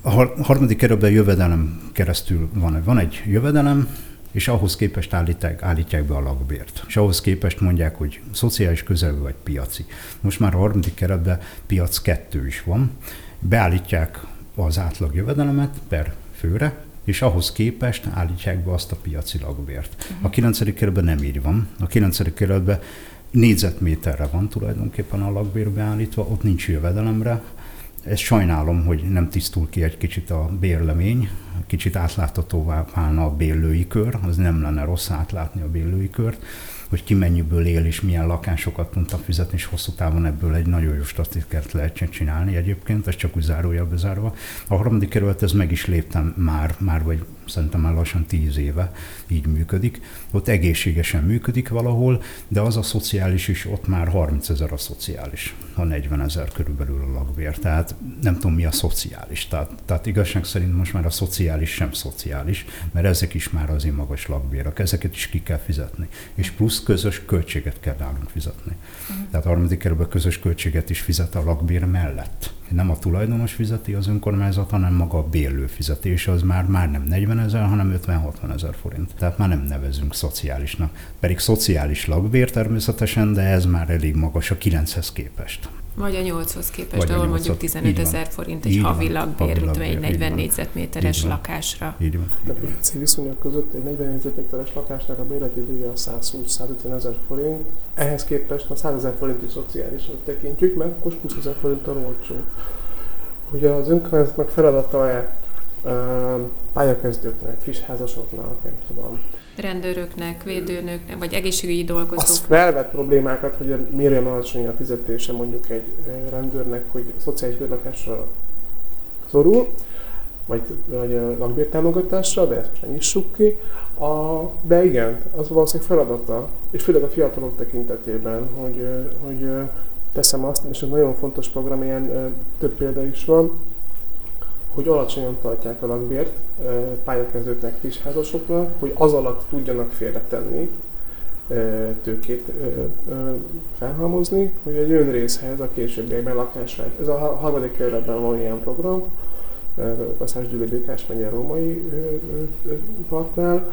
a harmadik kerülben jövedelem keresztül van. Van egy jövedelem, és ahhoz képest állítják, állítják be a lakbért. És ahhoz képest mondják, hogy szociális közelű vagy piaci. Most már a harmadik keretben piac kettő is van. Beállítják az átlag jövedelemet per főre, és ahhoz képest állítják be azt a piaci lakbért. A kilencedik keretben nem így van. A kilencedik keretben négyzetméterre van tulajdonképpen a lakbér beállítva, ott nincs jövedelemre, ezt sajnálom, hogy nem tisztul ki egy kicsit a bérlemény, kicsit átláthatóvá válna a bérlői kör, az nem lenne rossz átlátni a bérlői kört, hogy ki mennyiből él és milyen lakásokat tudta fizetni, és hosszú távon ebből egy nagyon jó statisztikát lehet csinálni egyébként, ez csak úgy zárója bezárva. A harmadik kerület ez meg is léptem már, már vagy szerintem már lassan tíz éve így működik. Ott egészségesen működik valahol, de az a szociális is, ott már 30 ezer a szociális, a 40 ezer körülbelül a lakbér. Tehát nem tudom, mi a szociális. Tehát, tehát igazság szerint most már a szociális sem szociális, mert ezek is már azért magas lakbérak, ezeket is ki kell fizetni. És plusz közös költséget kell nálunk fizetni. Tehát a harmadik kerülben közös költséget is fizet a lakbér mellett nem a tulajdonos fizeti az önkormányzat, hanem maga a bérlő fizetés, az már, már nem 40 ezer, hanem 50-60 ezer forint. Tehát már nem nevezünk szociálisnak. Pedig szociális lakbér természetesen, de ez már elég magas a 9-hez képest. Vagy a 8-hoz képest, Vagy ahol mondjuk 15 ezer forint egy havi lakbér, egy 40 négyzetméteres lakásra. Így van. De piaci viszonyok között egy 40 négyzetméteres lakásnak a bérleti díja 120-150 ezer forint. Ehhez képest a 100 ezer forinti szociálisnak tekintjük, mert most 20 ezer forinttal olcsó. Ugye az önkormányzatnak feladata-e pályakezdőknek, friss házasoknak, nem tudom, rendőröknek, védőnöknek, vagy egészségügyi dolgozók. Az felvet problémákat, hogy miért olyan alacsony a fizetése mondjuk egy rendőrnek, hogy szociális bérlakásra szorul, vagy, vagy lakbértámogatásra, de ezt most nyissuk ki. A, de igen, az valószínűleg feladata, és főleg a fiatalok tekintetében, hogy, hogy teszem azt, és ez nagyon fontos program, ilyen több példa is van, hogy alacsonyan tartják a lakbért pályakezdőknek, házasoknak, hogy az alatt tudjanak félretenni tőkét felhalmozni, hogy egy önrészhez a későbbiekben lakásra. Ez a harmadik kerületben van ilyen program, Kaszás Gyűlő Békás megye római partnál,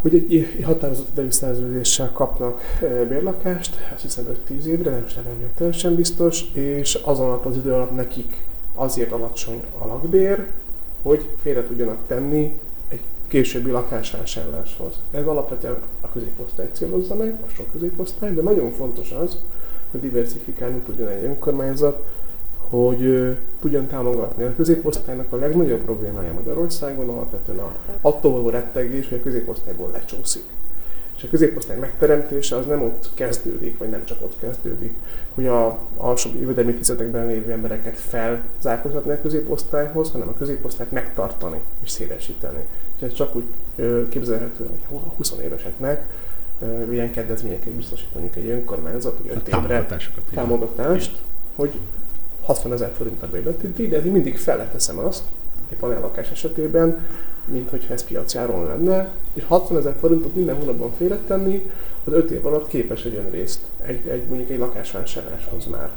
hogy egy határozott idejű szerződéssel kapnak bérlakást, azt hiszem 5-10 évre, nem sem teljesen biztos, és az alatt az idő alatt nekik azért alacsony a lakbér, hogy félre tudjanak tenni egy későbbi lakásvásárláshoz. Ez alapvetően a középosztály célozza meg, a sok középosztály, de nagyon fontos az, hogy diversifikálni tudjon egy önkormányzat, hogy tudjon támogatni. A középosztálynak a legnagyobb problémája Magyarországon alapvetően a, attól való rettegés, hogy a középosztályból lecsúszik. És a középosztály megteremtése az nem ott kezdődik, vagy nem csak ott kezdődik, hogy a alsóbb jövedelmi tizetekben lévő embereket felzárkóztatni a középosztályhoz, hanem a középosztályt megtartani és szélesíteni. És ez csak úgy képzelhető, hogy 20 éveseknek ilyen kedvezményeket biztosít mondjuk egy önkormányzat, hogy 5 évre támogatást, hogy 60 ezer forintnak bejöveti, de mindig feleteszem azt, egy panellakás esetében, mint hogyha ez piaci áron lenne, és 60 ezer forintot minden hónapban félretenni, az 5 év alatt képes egy önrészt, egy, egy mondjuk egy lakásvásárláshoz már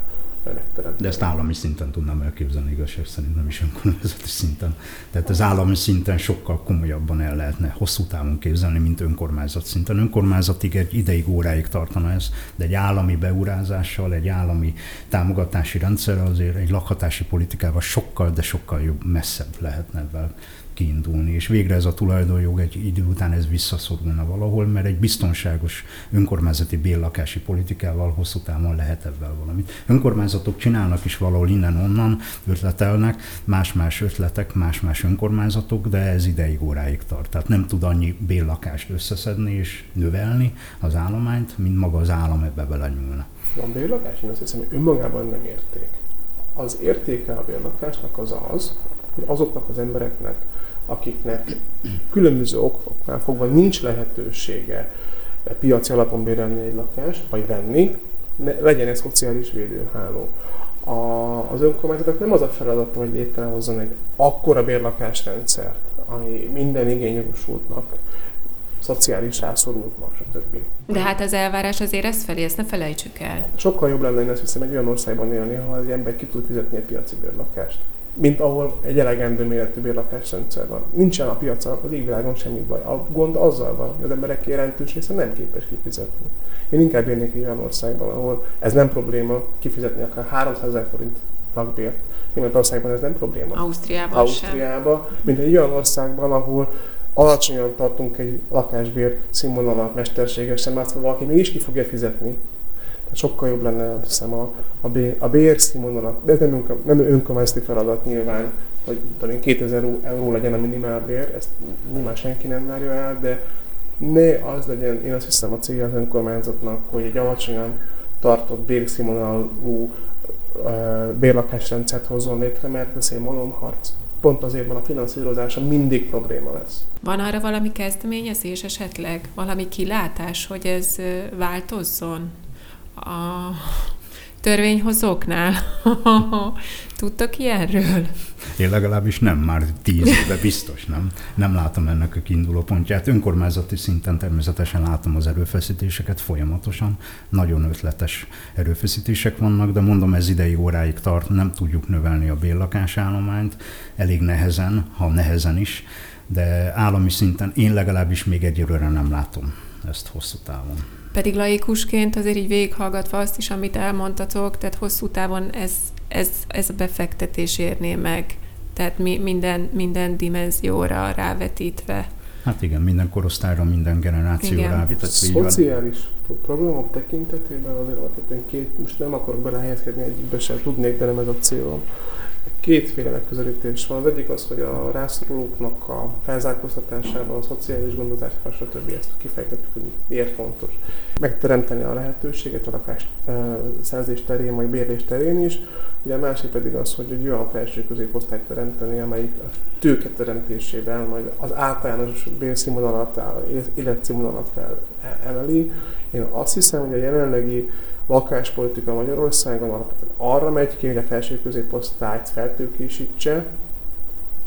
de ezt állami szinten tudnám elképzelni, igazság szerint nem is önkormányzati szinten. Tehát az állami szinten sokkal komolyabban el lehetne hosszú távon képzelni, mint önkormányzat szinten. Önkormányzatig egy ideig, óráig tartana ez, de egy állami beurázással, egy állami támogatási rendszerrel azért egy lakhatási politikával sokkal, de sokkal jobb, messzebb lehetne ebben kiindulni, és végre ez a tulajdonjog egy idő után ez visszaszorulna valahol, mert egy biztonságos önkormányzati bérlakási politikával hosszú távon lehet ebben valamit. Önkormányzatok csinálnak is valahol innen-onnan, ötletelnek, más-más ötletek, más-más önkormányzatok, de ez ideig óráig tart. Tehát nem tud annyi bérlakást összeszedni és növelni az állományt, mint maga az állam ebbe belenyúlna. A bérlakás, én azt hiszem, hogy önmagában nem érték. Az értéke a bérlakásnak az az, hogy azoknak az embereknek, akiknek különböző okoknál fogva nincs lehetősége piaci alapon bérelni egy lakást, vagy venni, ne, legyen egy szociális védőháló. A, az önkormányzatnak nem az a feladata, hogy létrehozzon egy akkora bérlakásrendszert, ami minden igényjogosultnak, szociális rászorultnak, stb. De hát az elvárás azért ezt felé, ezt ne felejtsük el. Sokkal jobb lenne, én azt hiszem, egy olyan országban élni, ahol egy ember ki tud fizetni egy piaci bérlakást mint ahol egy elegendő méretű bérlakásrendszer van. Nincsen a piacon, az égvilágon semmi baj. A gond azzal van, hogy az emberek jelentős része nem képes kifizetni. Én inkább élnék egy olyan országban, ahol ez nem probléma kifizetni akár 300 ezer forint lakbért. Németországban ez nem probléma. Ausztriában, Ausztriában sem. mint egy olyan országban, ahol alacsonyan tartunk egy lakásbér színvonalat mesterségesen, mert valaki mégis ki fogja fizetni, sokkal jobb lenne azt hiszem a, a, bér, a bérszínvonalat, de ez nem, önk, nem önkormányzati feladat nyilván, hogy talán 2000 euró legyen a minimálbér, ezt nyilván senki nem várja el, de ne az legyen, én azt hiszem a célja az önkormányzatnak, hogy egy alacsonyan tartott bérszínvonalú bérlakásrendszert hozzon létre, mert ez egy malomharc. Pont azért van a finanszírozása mindig probléma lesz. Van arra valami kezdeményezés esetleg? Valami kilátás, hogy ez változzon? A törvényhozóknál? Tudtak ilyenről? Én legalábbis nem, már tíz éve biztos nem. Nem látom ennek a kiinduló pontját. Önkormányzati szinten természetesen látom az erőfeszítéseket folyamatosan. Nagyon ötletes erőfeszítések vannak, de mondom, ez idei óráig tart, nem tudjuk növelni a bérlakásállományt, elég nehezen, ha nehezen is, de állami szinten én legalábbis még egyelőre nem látom ezt hosszú távon. Pedig laikusként azért így végighallgatva azt is, amit elmondtatok, tehát hosszú távon ez, ez, ez a befektetés érné meg, tehát mi, minden, minden dimenzióra rávetítve. Hát igen, minden korosztályra, minden generációra rávetítve. Szociális programok tekintetében azért alapvetően két, most nem akarok belehelyezkedni egyikbe sem, tudnék, de nem ez a célom. Kétféle megközelítés van. Az egyik az, hogy a rászorulóknak a felzárkóztatásában, a szociális gondozásában, stb. ezt kifejtettük, hogy miért fontos. Megteremteni a lehetőséget a lakás szerzés terén, vagy bérlés terén is. Ugye a másik pedig az, hogy egy olyan felső középosztályt teremteni, amelyik a tőke teremtésével majd az általános bérszínvonalat, életszínvonalat fel emeli. Én azt hiszem, hogy a jelenlegi lakáspolitika Magyarországon alapvetően arra megy ki, hogy a felső középosztályt feltőkésítse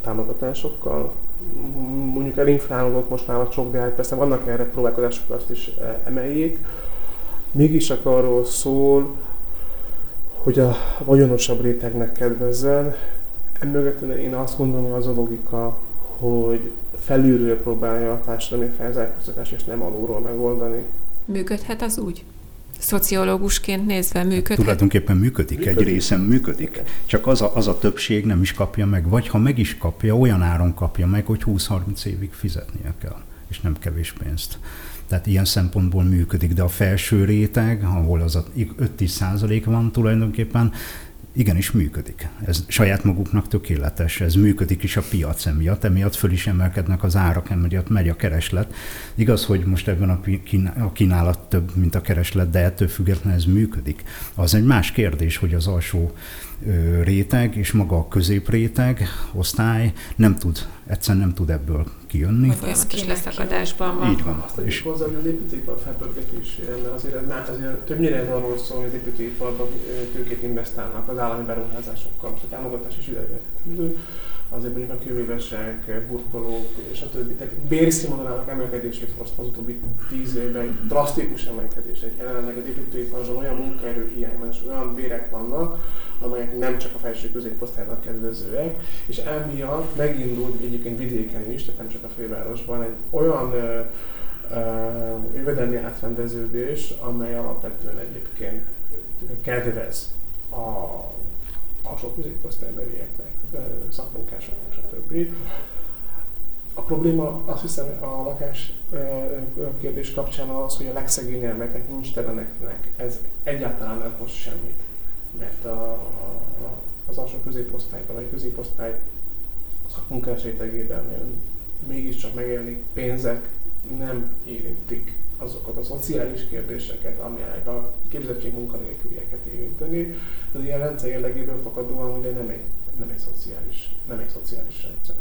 támogatásokkal. Mondjuk elinflálódott most már a sok, de hát persze vannak erre próbálkozások, azt is e, emeljék. Mégis arról szól, hogy a vagyonosabb rétegnek kedvezzen. Emögött én azt gondolom, hogy az a logika, hogy felülről próbálja a társadalmi felzárkóztatás, és nem alulról megoldani. Működhet az úgy? Szociológusként nézve működik? Tulajdonképpen működik, működik. egy részen működik. Csak az a, az a többség nem is kapja meg, vagy ha meg is kapja, olyan áron kapja meg, hogy 20-30 évig fizetnie kell, és nem kevés pénzt. Tehát ilyen szempontból működik, de a felső réteg, ahol az a 5-10 százalék van tulajdonképpen, igenis működik. Ez saját maguknak tökéletes, ez működik is a piac emiatt, emiatt föl is emelkednek az árak, emiatt megy a kereslet. Igaz, hogy most ebben a kínálat több, mint a kereslet, de ettől függetlenül ez működik. Az egy más kérdés, hogy az alsó réteg és maga a középréteg, osztály nem tud, egyszerűen nem tud ebből kijönni. Hogy folyamatos leszakadásban van. Így van. Azt és hozzá, hogy az építőipar felpörgetésére, mert azért, ez, már azért többnyire ez arról szól, hogy az építőiparban tőkét investálnak az állami beruházásokkal, a támogatás is ide azért mondjuk a kőművesek, burkolók és a többi bérszínvonalának emelkedését hozta az utóbbi tíz évben, drasztikus emelkedések. Jelenleg az építőiparban olyan munkaerő hiány van, és olyan bérek vannak, amelyek nem csak a felső középosztálynak kedvezőek, és emiatt megindult egyébként vidéken is, tehát nem csak a fővárosban, egy olyan jövedelmi átrendeződés, amely alapvetően egyébként kedvez a alsó középosztálybelieknek, szakmunkásoknak, stb. A probléma azt hiszem a lakás kérdés kapcsán az, hogy a legszegényebbeknek, nincs teleneknek ez egyáltalán nem hoz semmit. Mert a, a, az alsó középosztályban, vagy középosztály szakmunkás rétegében mégiscsak megélni pénzek nem érintik azokat a szociális kérdéseket, amelyek a képzettség munkanélkülieket érinteni, de az ilyen rendszer jellegéből fakadóan ugye nem egy, nem egy szociális, nem egy szociális rendszer.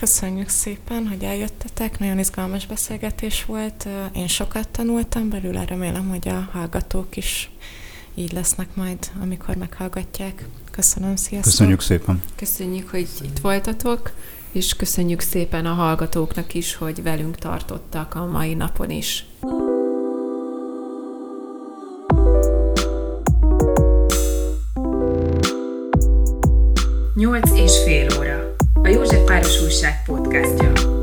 Köszönjük szépen, hogy eljöttetek, nagyon izgalmas beszélgetés volt. Én sokat tanultam belőle, remélem, hogy a hallgatók is így lesznek majd, amikor meghallgatják. Köszönöm, sziasztok! Köszönjük szépen! Köszönjük, hogy itt voltatok és köszönjük szépen a hallgatóknak is, hogy velünk tartottak a mai napon is. Nyolc és fél óra. A József Páros Újság podcastja.